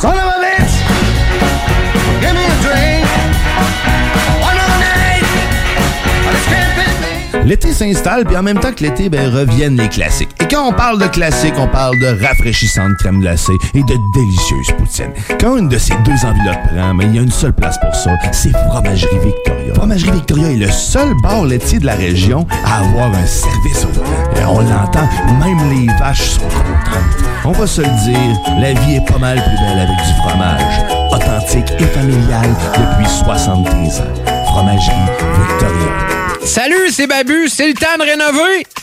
Son of a bitch, give me a drink. One of night, on a scrappy L'été s'installe, puis en même temps que l'été, ben, reviennent les classiques. Quand on parle de classiques, on parle de rafraîchissante crème glacée et de délicieuse poutine. Quand une de ces deux enveloppes prend, mais il y a une seule place pour ça, c'est Fromagerie Victoria. Fromagerie Victoria est le seul bar laitier de la région à avoir un service au. Et on l'entend, même les vaches sont contentes. On va se le dire, la vie est pas mal plus belle avec du fromage. Authentique et familial depuis 73 ans. Fromagerie Victoria. Salut, c'est Babu, c'est le temps de rénover.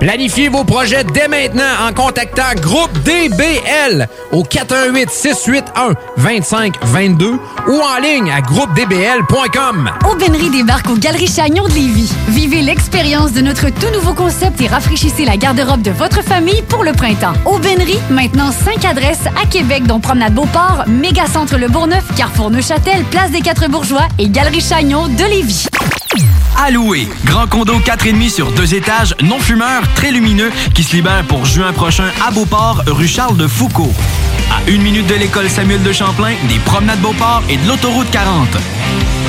Planifiez vos projets dès maintenant en contactant Groupe DBL au 418 681 2522 ou en ligne à groupedbl.com. Aubainerie débarque aux Galeries Chagnon de Lévis. Vivez l'expérience de notre tout nouveau concept et rafraîchissez la garde-robe de votre famille pour le printemps. Aubainerie, maintenant 5 adresses à Québec, dont Promenade Beauport, Mégacentre Le Bourgneuf, Carrefour Neuchâtel, Place des Quatre Bourgeois et Galerie Chagnon de Lévis. À. Grand condo 4,5 sur deux étages, non fumeur, très lumineux, qui se libère pour juin prochain à Beauport, rue Charles de Foucault. À une minute de l'école Samuel de Champlain, des promenades Beauport et de l'autoroute 40.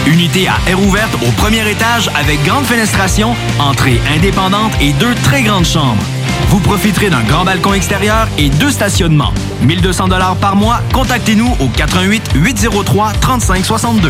Unité à air ouverte au premier étage avec grande fenestration, entrée indépendante et deux très grandes chambres. Vous profiterez d'un grand balcon extérieur et deux stationnements. 1200 dollars par mois. Contactez-nous au 88 803 3562.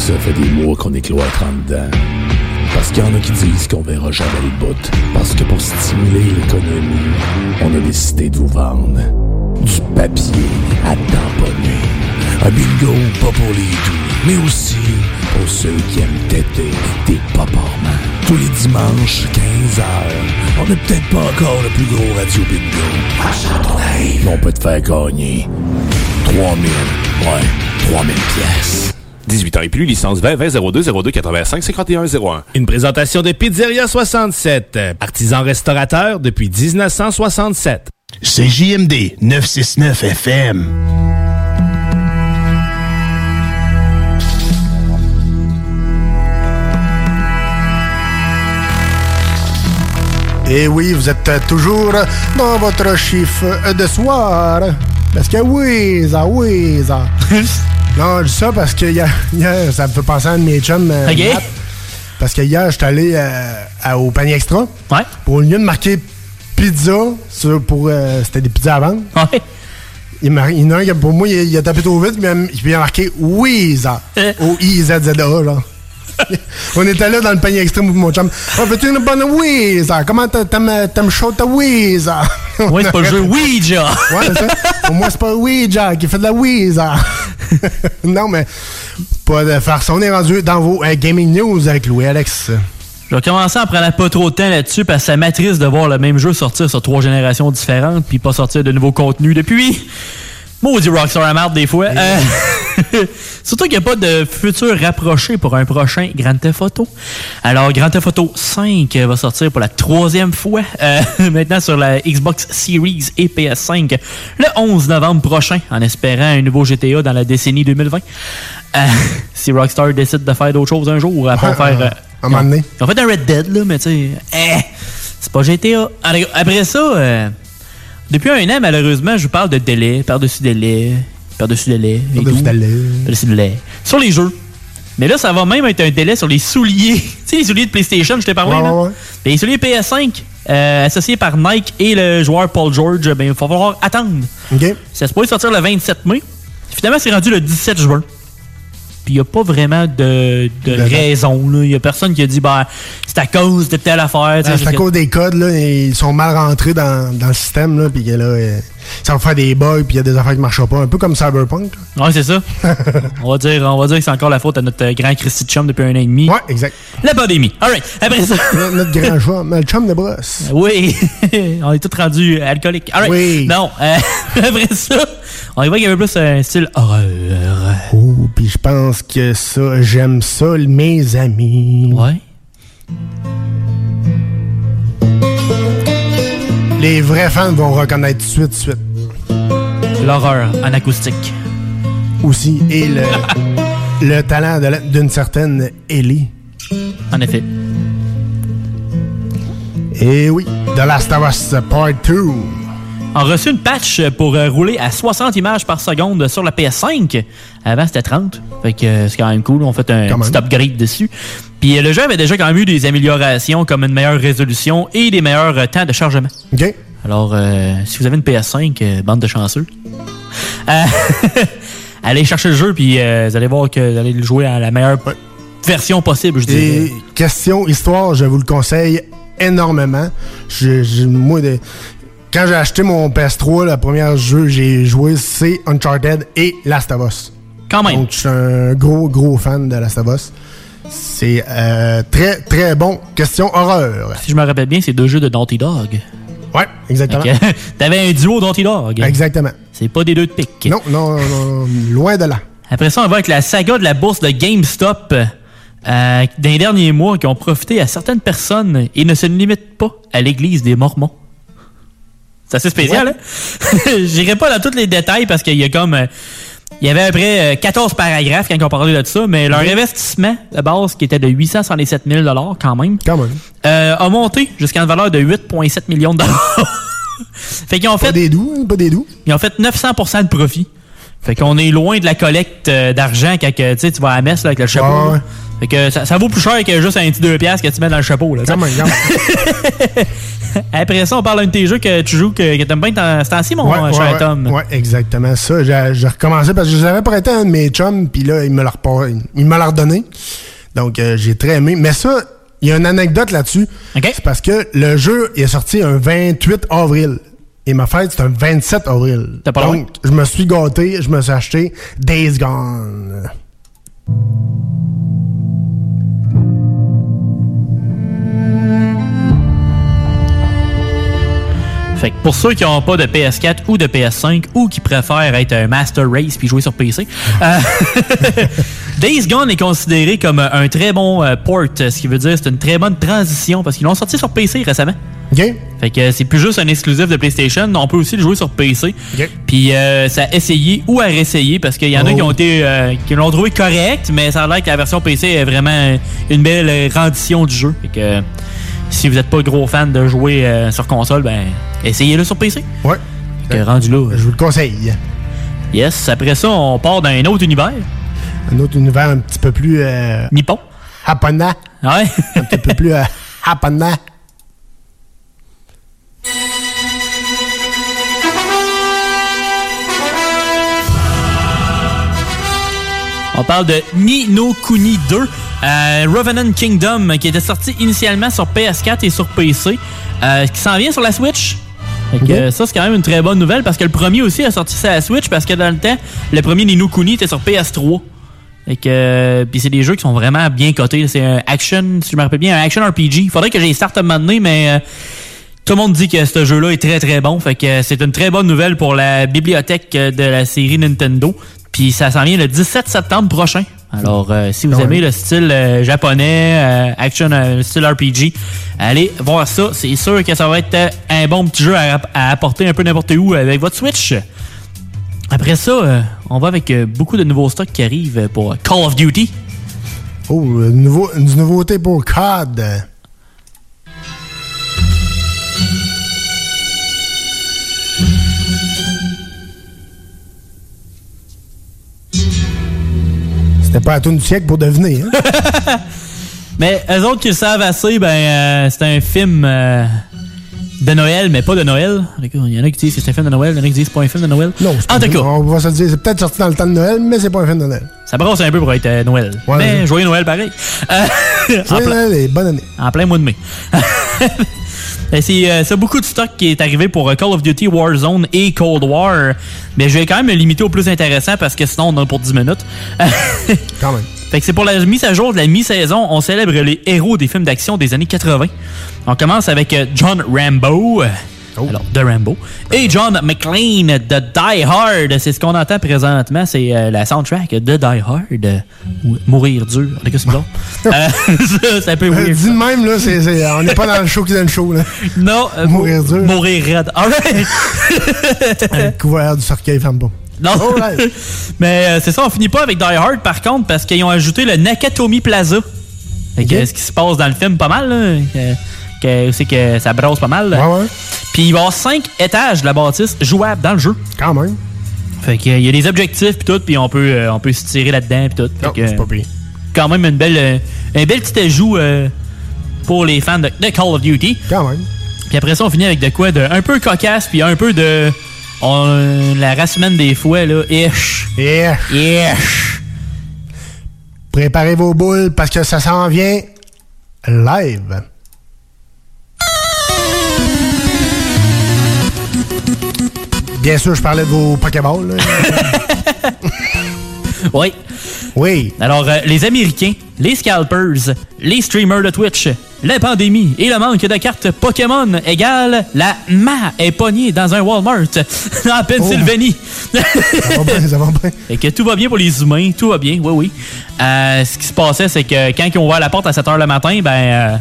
ça fait des mois qu'on est cloître en dedans. Parce qu'il y en a qui disent qu'on verra jamais le bout. Parce que pour stimuler l'économie, on a décidé de vous vendre du papier à tamponner. Un bingo pas pour les doux, mais aussi pour ceux qui aiment têter des paparmans. Tous les dimanches, 15h, on n'est peut-être pas encore le plus gros radio bingo. À Châteauneuf, mais on peut te faire gagner 3000, ouais, 3000 pièces. 18 ans et plus, licence 20 20 02 02 85 51 01. Une présentation de Pizzeria 67, artisan restaurateur depuis 1967. C'est JMD 969 FM. Et oui, vous êtes toujours dans votre chiffre de soir. Parce que oui, ça, oui, ça. non, je dis ça parce que hier, hier, ça me fait penser à un de mes chums. euh. Matt. parce que hier, j'étais allé euh, à- au panier extra. Ouais. Pour au lieu de marquer pizza, sur- pour, euh, c'était des pizzas à vendre. Ouais. Il, mar- il y en a un qui, pour moi, il, a- il a tapé trop vite, puis il a- il a marqué Weezer. O-I-Z-Z-A, là. On était là dans le panier extrême pour mon chum. Oh, veux-tu une bonne Weezer? Comment t'a- t'aimes t'aimes chaud ta Weezer? Ouais, c'est pas le jeu Ouija. ouais, c'est ça. Pour moi, c'est pas Ouija qui fait de la Weezer. non, mais pas de farce. On est rendu dans vos euh, gaming news avec Louis Alex. Je vais commencer en prenant pas trop de temps là-dessus parce que ça m'attriste de voir le même jeu sortir sur trois générations différentes puis pas sortir de nouveaux contenus depuis. Maudit Rockstar à marde des fois. Euh, Surtout qu'il n'y a pas de futur rapproché pour un prochain Grand Theft Auto. Alors, Grand Theft Auto 5 va sortir pour la troisième fois euh, maintenant sur la Xbox Series et PS5 le 11 novembre prochain en espérant un nouveau GTA dans la décennie 2020. Euh, si Rockstar décide de faire d'autres choses un jour, après Ouais, faire... euh, euh, un moment donné. fait un Red Dead, là, mais tu sais, eh, c'est pas GTA. Alors, Après ça, euh, depuis un an, malheureusement, je vous parle de délai, par-dessus délai, par-dessus délai. et Par-dessus délai. Par-dessus délai. Sur les jeux. Mais là, ça va même être un délai sur les souliers. tu sais, les souliers de PlayStation, je t'ai parlé, Ouais, là? ouais. Les souliers PS5, euh, associés par Nike et le joueur Paul George, ben, il va falloir attendre. Ça se pourrait sortir le 27 mai. Finalement, c'est rendu le 17 juin. Puis il n'y a pas vraiment de, de raison. Il n'y a personne qui a dit ben, c'est à cause de telle affaire. Ah, c'est à cause des codes, là, ils sont mal rentrés dans, dans le système, là, puis là, euh, ça va faire des bugs, puis il y a des affaires qui marchent pas. Un peu comme Cyberpunk. Ouais, c'est ça. on, va dire, on va dire que c'est encore la faute à notre euh, grand Christy Chum depuis un an et demi. Ouais, exact. La pandémie. All right. Après ça. Notre grand mais le chum de brosse. Oui, on est tous rendus alcooliques. All right. Oui. Non, euh, après ça, on y va qu'il y avait plus un style horreur. Oh, je pense que ça, j'aime ça, mes amis. Ouais. Les vrais fans vont reconnaître tout de suite, tout de suite. L'horreur en acoustique. Aussi. Et le, le talent d'une certaine Ellie. En effet. Et oui, The Last of Us Part 2. On a reçu une patch pour euh, rouler à 60 images par seconde sur la PS5. Avant, c'était 30. Fait que euh, c'est quand même cool. On fait un Quand même. petit upgrade dessus. Puis euh, le jeu avait déjà quand même eu des améliorations comme une meilleure résolution et des meilleurs temps de chargement. OK. Alors, si vous avez une PS5, euh, bande de chanceux, euh, allez chercher le jeu puis vous allez voir que vous allez le jouer à la meilleure version possible, je dirais. Et question histoire, je vous le conseille énormément. Je, je- moi, quand j'ai acheté mon PS3, le premier jeu que j'ai joué, c'est Uncharted et Last of Us. Quand même. Donc, je suis un gros, gros fan de Last of Us. C'est euh, très, très bon. Question horreur. Si je me rappelle bien, c'est deux jeux de Naughty Dog. Ouais, exactement. T'avais un duo Naughty Dog. Exactement. C'est pas des deux de pique. Non, non, non, loin de là. Après ça, on va avec la saga de la bourse de GameStop. Euh, dans les derniers mois, qui ont profité à certaines personnes et ne se limitent pas à l'église des Mormons. C'est assez spécial, hein? J'irai pas dans tous les détails parce qu'il y a comme. euh, il y avait après euh, 14 paragraphes quand ont parlé de ça, mais leur investissement de base, qui était de 867 000 quand même, Quand même. euh, a monté jusqu'à une valeur de 8,7 millions de dollars. fait qu'ils ont fait. Pas des doux, pas des doux. Ils ont fait 900% de profit. Fait qu'on est loin de la collecte euh, d'argent quand que, tu vas à la messe là, avec le chapeau. Ouais, ouais. Fait que ça, ça vaut plus cher que juste un petit 2 piastres que tu mets dans le chapeau. Là, tu sais. Quand même, quand même. Après ça, on parle d'un de tes jeux que tu joues, que, que t'aimes bien ce temps-ci, mon Ouais, cher ouais, Tom. Ouais, exactement ça. J'ai recommencé parce que je les avais prêté à un de mes chums, puis là, il me l'a il me redonné. Donc, euh, j'ai très aimé. Mais ça, il y a une anecdote là-dessus. C'est parce que le jeu est sorti un 28 avril. Et ma fête, c'est un 27 avril. Pas Donc, je me suis gâté, je me suis acheté Days Gone. Fait que pour ceux qui n'ont pas de PS4 ou de PS5 ou qui préfèrent être un Master Race puis jouer sur PC, euh, Days Gone est considéré comme un très bon euh, port, ce qui veut dire c'est une très bonne transition parce qu'ils l'ont sorti sur PC récemment. OK. Fait que c'est plus juste un exclusif de PlayStation, on peut aussi le jouer sur PC. OK. Puis euh, ça a essayé ou à réessayer parce qu'il y en a Oh. qui ont été euh, qui l'ont trouvé correct, mais ça a l'air que la version PC est vraiment une belle rendition du jeu. Fait que euh, si vous n'êtes pas gros fan de jouer euh, sur console, ben essayez-le sur PC. Ouais. Que rendu là. Je vous le conseille. Yes, après ça, on part d'un autre univers. Un autre univers un petit peu plus... Euh, Nippon. Japonais. Ouais. un petit peu plus euh, japonais. On parle de Ni no Kuni 2, euh, Revenant Kingdom, qui était sorti initialement sur PS4 et sur PC, euh, qui s'en vient sur la Switch. Fait que, Ok. euh, ça, c'est quand même une très bonne nouvelle parce que le premier aussi a sorti sur la Switch parce que dans le temps, le premier Ni no Kuni était sur PS3. Fait que, euh, puis c'est des jeux qui sont vraiment bien cotés. C'est un action, si je me rappelle bien, un action RPG. Il faudrait que j'y start un moment donné, mais euh, tout le monde dit que ce jeu-là est très très bon. Fait que euh, c'est une très bonne nouvelle pour la bibliothèque de la série Nintendo. Puis ça s'en vient le 17 septembre prochain. Alors, euh, si vous Ouais. aimez le style euh, japonais, euh, action, euh, style RPG, allez voir ça. C'est sûr que ça va être euh, un bon petit jeu à, à apporter un peu n'importe où avec votre Switch. Après ça, euh, on va avec euh, beaucoup de nouveaux stocks qui arrivent euh, pour Call of Duty. Oh, euh, nouveau, une nouveauté pour COD. C'était pas à tout du siècle pour devenir. Hein? Mais eux autres qui le savent assez, ben, euh, c'est un film euh, de Noël, mais pas de Noël. Il y en a qui disent que c'est un film de Noël, il y en a qui disent que c'est pas un film de Noël. Non, c'est pas En tout cas, On va se dire, c'est peut-être sorti dans le temps de Noël, mais c'est pas un film de Noël. ça brosse un peu pour être euh, Noël. Ouais, mais joyeux Noël pareil. En Joyeux plein- Noël et bonne année. En plein mois de mai. Ben, C'est euh, beaucoup de stock qui est arrivé pour euh, Call of Duty Warzone et Cold War. Mais je vais quand même me limiter au plus intéressant parce que sinon on en a pour 10 minutes. Quand même. Fait que c'est pour la mise à jour de la mi-saison. On célèbre les héros des films d'action des années 80. On commence avec euh, John Rambo. Euh, Alors, de Rambo. Et John McClane de Die Hard. C'est ce qu'on entend présentement. C'est euh, la soundtrack de Die Hard. ou Mourir dur. En tout cas, c'est. Euh, ça, c'est un peu Euh, weird. Dis de même, là, on n'est pas dans le show qui donne le show. Là. Non, Mourir dur. Mourir raide. Alright. Le couvert du cercueil femme bon. Non. Alright. Mais euh, c'est ça, on finit pas avec Die Hard par contre parce qu'ils ont ajouté le Nakatomi Plaza. Que, ce qui se passe dans le film pas mal, là, que- c'est que ça brosse pas mal. là. Puis il va y avoir cinq étages de la bâtisse jouables dans le jeu. Quand même. Fait que, il y a des objectifs puis tout, puis on peut, euh, on peut se tirer là-dedans puis tout. Fait que, c'est pas pire. Quand même une belle, euh, un bel petit ajout euh, pour les fans de, de Call of Duty. Quand même. Puis après ça, on finit avec de quoi de un peu cocasse, puis un peu de. On, la race humaine des fois, là. Ish. Ish. Préparez vos boules parce que ça s'en vient live. Bien sûr, je parlais de vos Pokéballs. Oui. Oui. Alors, euh, les Américains, les scalpers, les streamers de Twitch, la pandémie et le manque de cartes Pokémon égale la ma est pognée dans un Walmart en Pennsylvanie. Ça va bien, ça va bien. Et que tout va bien pour les humains, tout va bien, oui, oui. Euh, ce qui se passait, c'est que quand ils ont ouvert la porte à 7 h le matin, ben, euh,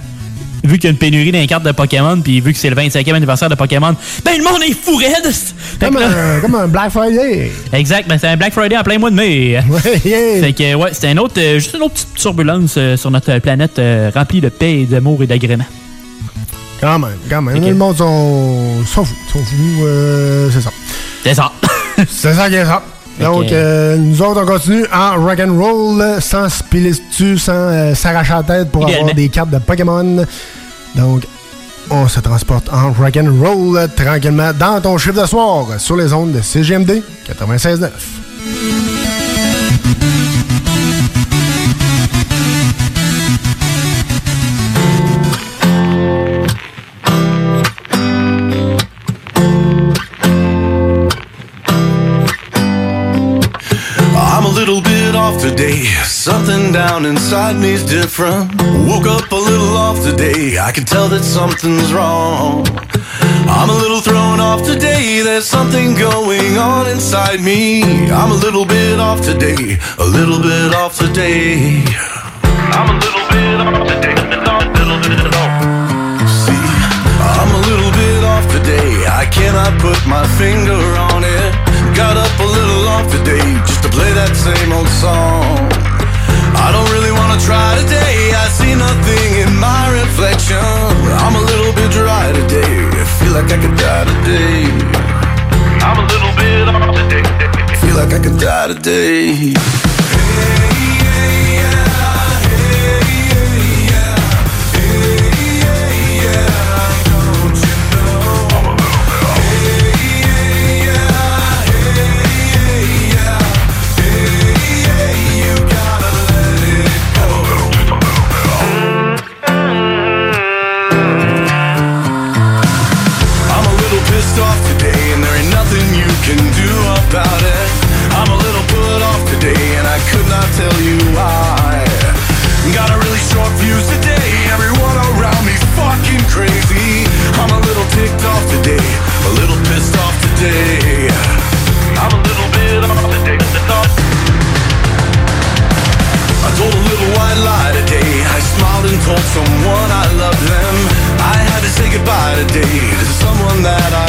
vu qu'il y a une pénurie dans les cartes de Pokémon, puis vu que c'est le 25e anniversaire de Pokémon, ben le monde est fou raide! Fait Comme un, comme un Black Friday. Exact, ben c'est un Black Friday en plein mois de mai. Ouais, yeah. Fait que, ouais, c'était un autre, euh, juste une autre petite turbulence euh, sur notre planète euh, remplie de paix, d'amour et d'agrément. Quand même, quand même. Le monde fous. Sont fous. euh, c'est ça. C'est ça. c'est ça qui est ça. Donc, euh, nous autres, on continue en rock'n'roll, sans dessus, sans euh, s'arracher la tête pour avoir des cartes de Pokémon. Donc, on se transporte en rock'n'roll tranquillement dans ton chiffre de soir sur les ondes de CGMD 96.9. Something down inside me's different. Woke up a little off today. I can tell that something's wrong. I'm a little thrown off today. There's something going on inside me. I'm a little bit off today. A little bit off today. I'm a little bit off today. See, I'm a little bit off today. I cannot put my finger on it. Got up a little off today just to play that same old song. I don't really wanna try today. I see nothing in my reflection. I'm a little bit dry today. I feel like I could die today. I'm a little bit off today. Feel like I could die today. tell you I got a really short fuse today. Everyone around me's fucking crazy. I'm a little ticked off today, a little pissed off today. I'm a little bit off today. I told a little white lie today. I smiled and told someone I loved them. I had to say goodbye today to someone that I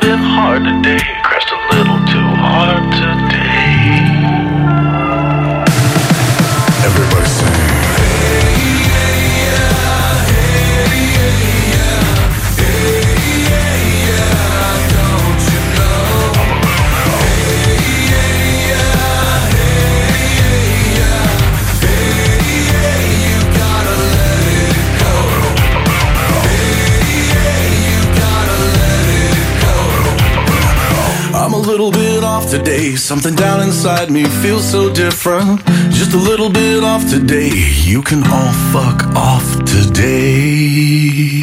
hard to date. today. Something down inside me feels so different. Just a little bit off today. You can all fuck off today.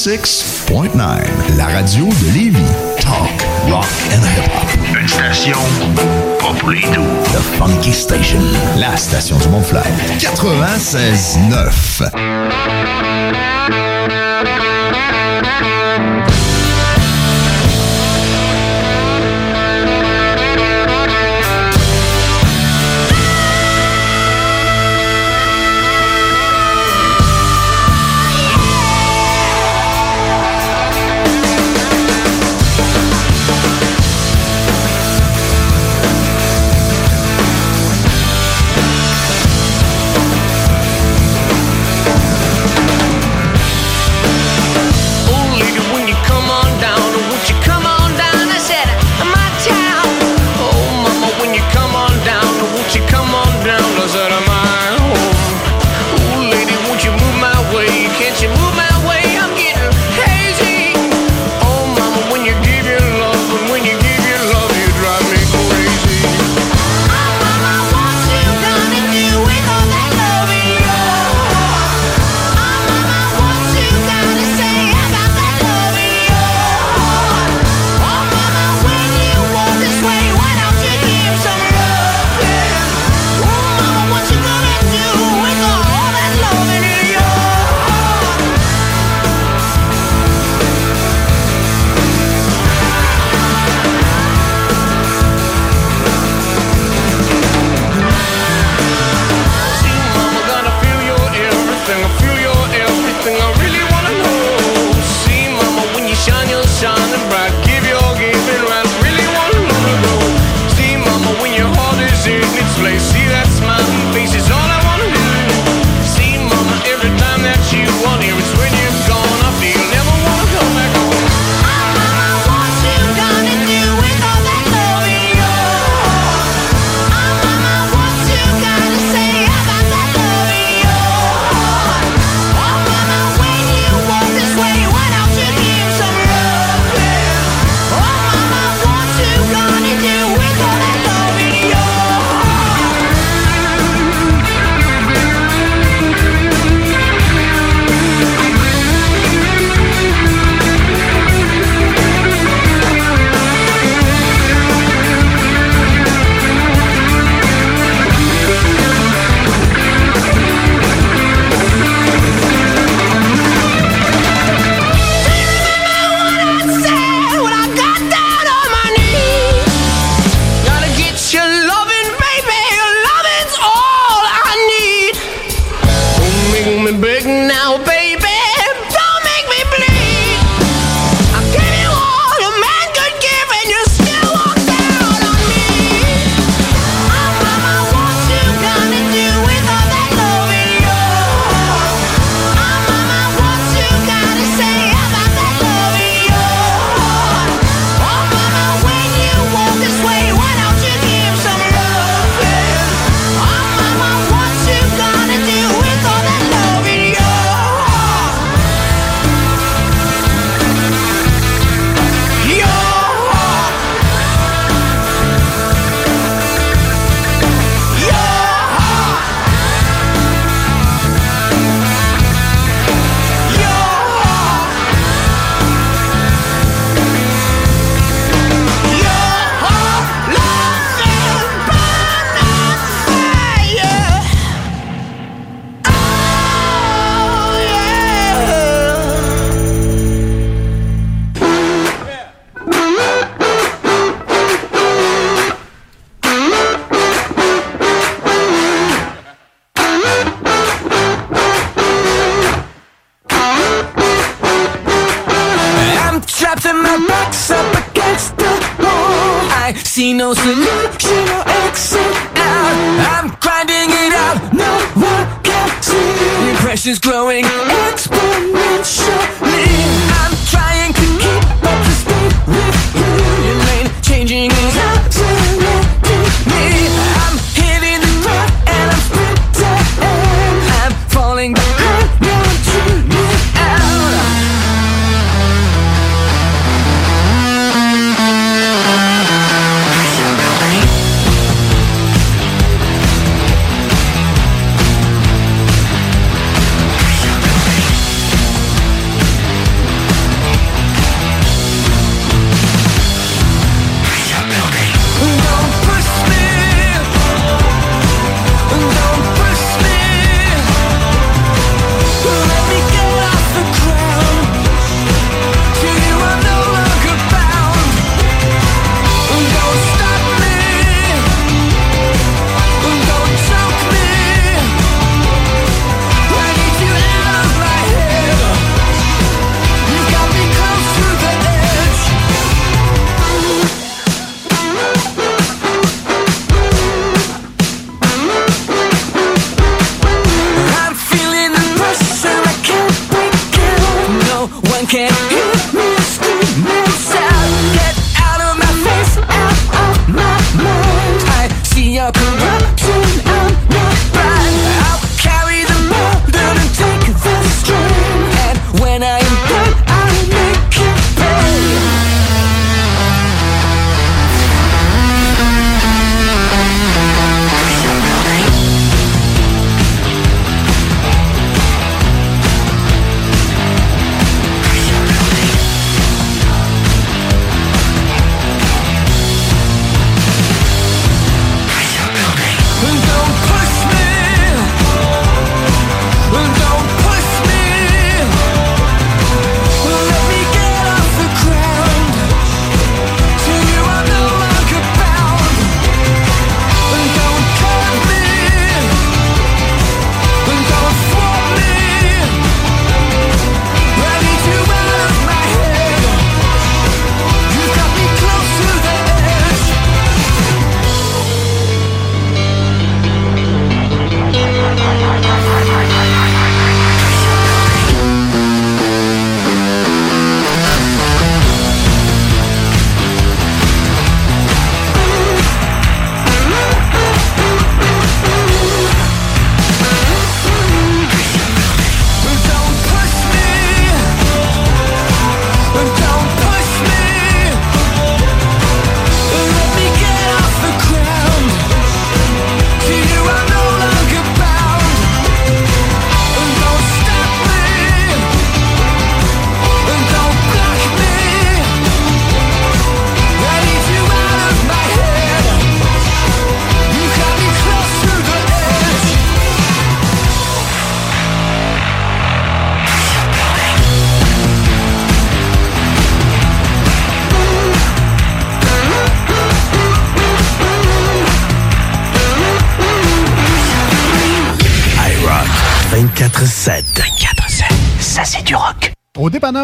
96.9, la radio de Lévis. Talk, rock and hip-hop. Une station pas pour les. The Funky Station, la station du Mont-Flair. 96.9. growing exponentially. I'm trying to keep up the speed with you. Your lane changing is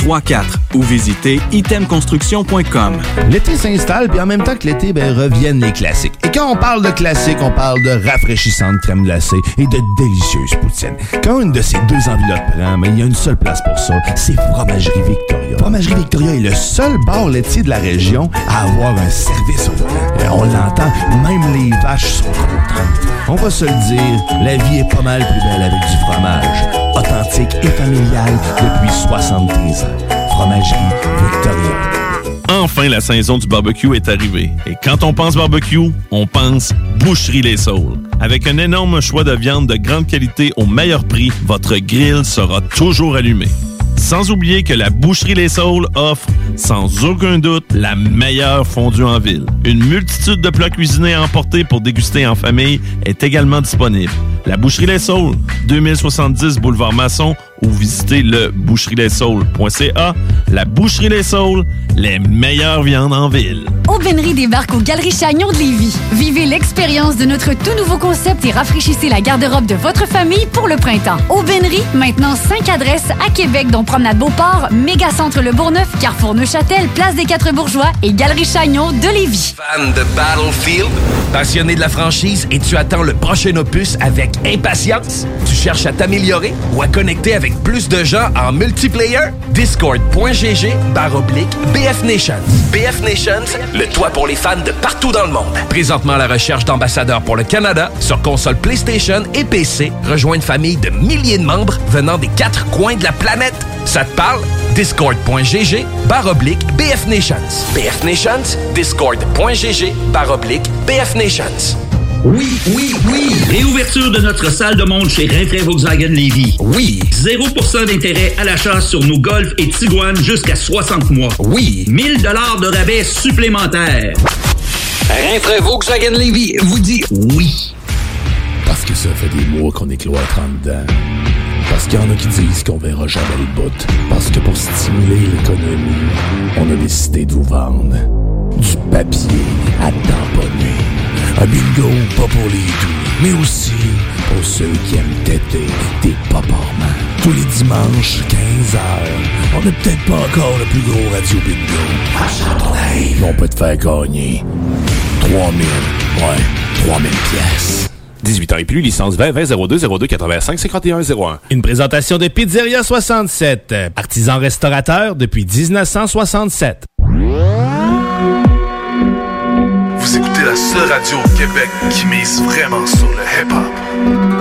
418-454-8834 ou visitez itemconstruction.com. L'été s'installe, puis en même temps que l'été, ben, reviennent les classiques. Et quand on parle de classiques, on parle de rafraîchissantes crème glacée et de délicieuses poutines. Quand une de ces deux enveloppes prend, mais il y a une seule place pour ça, c'est Fromagerie Victoria. Fromagerie Victoria est le seul bar laitier de la région à avoir un service au volant. Et on l'entend, même les vaches sont contentes. On va se le dire, la vie est pas mal plus belle avec du fromage. Authentique et familiale depuis 73 ans. Fromagerie Victoria. Enfin, la saison du barbecue est arrivée. Et quand on pense barbecue, on pense Boucherie Les Saules. Avec un énorme choix de viande de grande qualité au meilleur prix, votre grill sera toujours allumé. Sans oublier que la Boucherie Les Saules offre, sans aucun doute, la meilleure fondue en ville. Une multitude de plats cuisinés à emporter pour déguster en famille est également disponible. La Boucherie Les Saules, 2070 Boulevard Masson ou visitez le boucherie-les-saules.ca. La Boucherie Les Saules, les meilleures viandes en ville. Aubainerie débarque aux Galeries Chagnon de Lévis. Vivez l'expérience de notre tout nouveau concept et rafraîchissez la garde-robe de votre famille pour le printemps. Aubainerie, maintenant 5 adresses à Québec, dont Promenade Beauport, Mégacentre Le Bourgneuf, Carrefour Neuchâtel, Place des Quatre Bourgeois et Galerie Chagnon de Lévis. Fan de Battlefield? Passionné de la franchise et tu attends le prochain opus avec impatience? Tu cherches à t'améliorer ou à connecter avec plus de gens en multiplayer? Discord.gg barre oblique BF Nations. BF Nations, le toit pour les fans de partout dans le monde. Présentement à la recherche d'ambassadeurs pour le Canada sur console PlayStation et PC. Rejoins une famille de milliers de membres venant des quatre coins de la planète. Ça te parle? Discord.gg barre oblique BF Nations. BF Nations, Discord.gg barre oblique BF Nations. Oui, oui, oui. Réouverture de notre salle de monde chez Rinfrae Volkswagen Lévy. Oui. 0% d'intérêt à l'achat sur nos Golf et Tiguan jusqu'à 60 mois. Oui. 1000 dollars de rabais supplémentaires. Rinfrae Volkswagen Lévy vous dit oui. Parce que ça fait des mois qu'on est cloître en dedans. Parce qu'il y en a qui disent qu'on verra jamais le bout. Parce que pour stimuler l'économie, on a décidé de vous vendre du papier à tamponner. Un bingo pas pour les doux, mais aussi pour ceux qui aiment têter des paparmans. Tous les dimanches, 15h, on n'est peut-être pas encore le plus gros radio bingo. À Châteauneuf, on peut te faire gagner 3000, ouais, 3000 pièces. 18 ans et plus, licence 20 20 02 02 85 51 01. Une présentation de Pizzeria 67, artisan restaurateur depuis 1967. Écoutez la seule radio au Québec qui mise vraiment sur le hip-hop.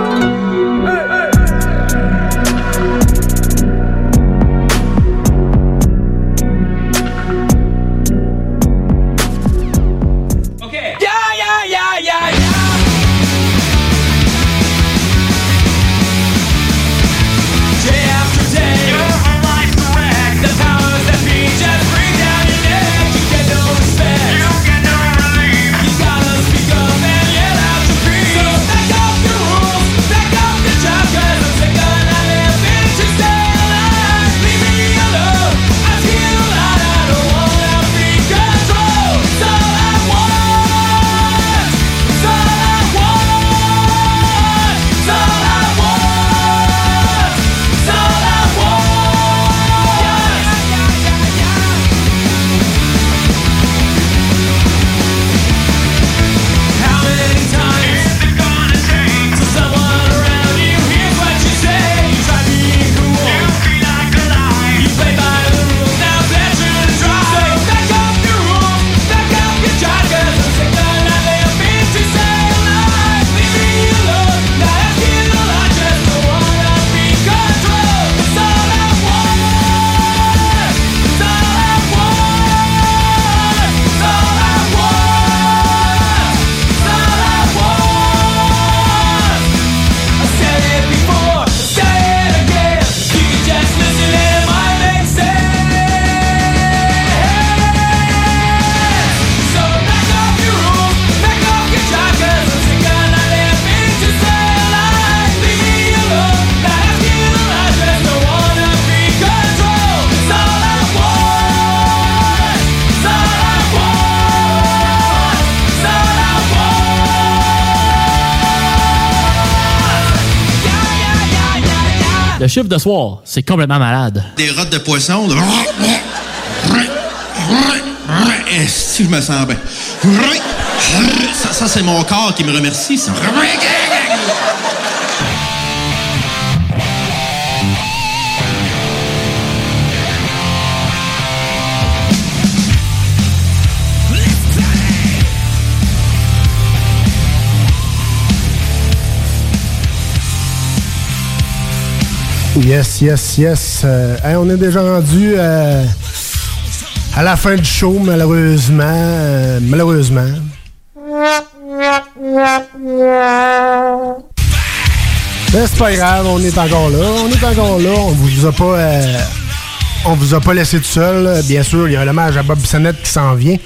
De soir, c'est complètement malade. Des rottes de poisson. de- Si je me sens bien? Ça, ça, c'est mon corps qui me remercie. ça. Yes, yes, yes. Euh, on est déjà rendu euh, à la fin du show, malheureusement. euh, malheureusement. Mais c'est pas grave, on est encore là. On est encore là. On vous a pas. on vous a pas laissé tout seul. Bien sûr, il y a l'hommage à Bob Sennett qui s'en vient.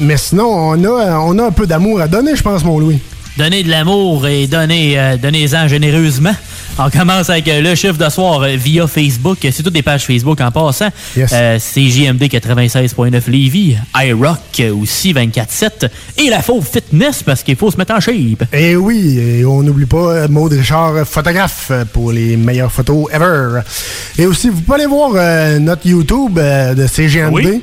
Mais sinon, on a, on a un peu d'amour à donner, je pense, mon Louis. Donnez de l'amour et donnez, euh, donnez-en généreusement. On commence avec euh, le chiffre de soir euh, via Facebook. C'est toutes des pages Facebook en passant. Euh, c'est JMD 96.9 Lévis, iRock euh, aussi 24.7 et la fauve fitness parce qu'il faut se mettre en shape. Et oui, et on n'oublie pas euh, Maud Richard, euh, photographe, euh, pour les meilleures photos ever. Et aussi, vous pouvez aller voir euh, notre YouTube euh, de CGND.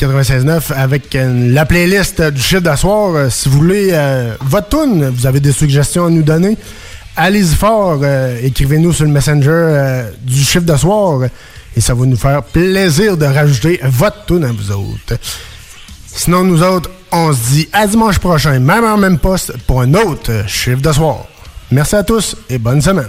96.9 avec euh, la playlist euh, du chiffre d'asseoir. Euh, si vous voulez euh, votre tune, vous avez des suggestions à nous donner, allez-y fort. euh, Écrivez-nous sur le messenger euh, du chiffre d'asseoir et ça va nous faire plaisir de rajouter votre tune à vous autres. Sinon, nous autres, on se dit à dimanche prochain, même en même poste, pour un autre chiffre de soir. Merci à tous et bonne semaine.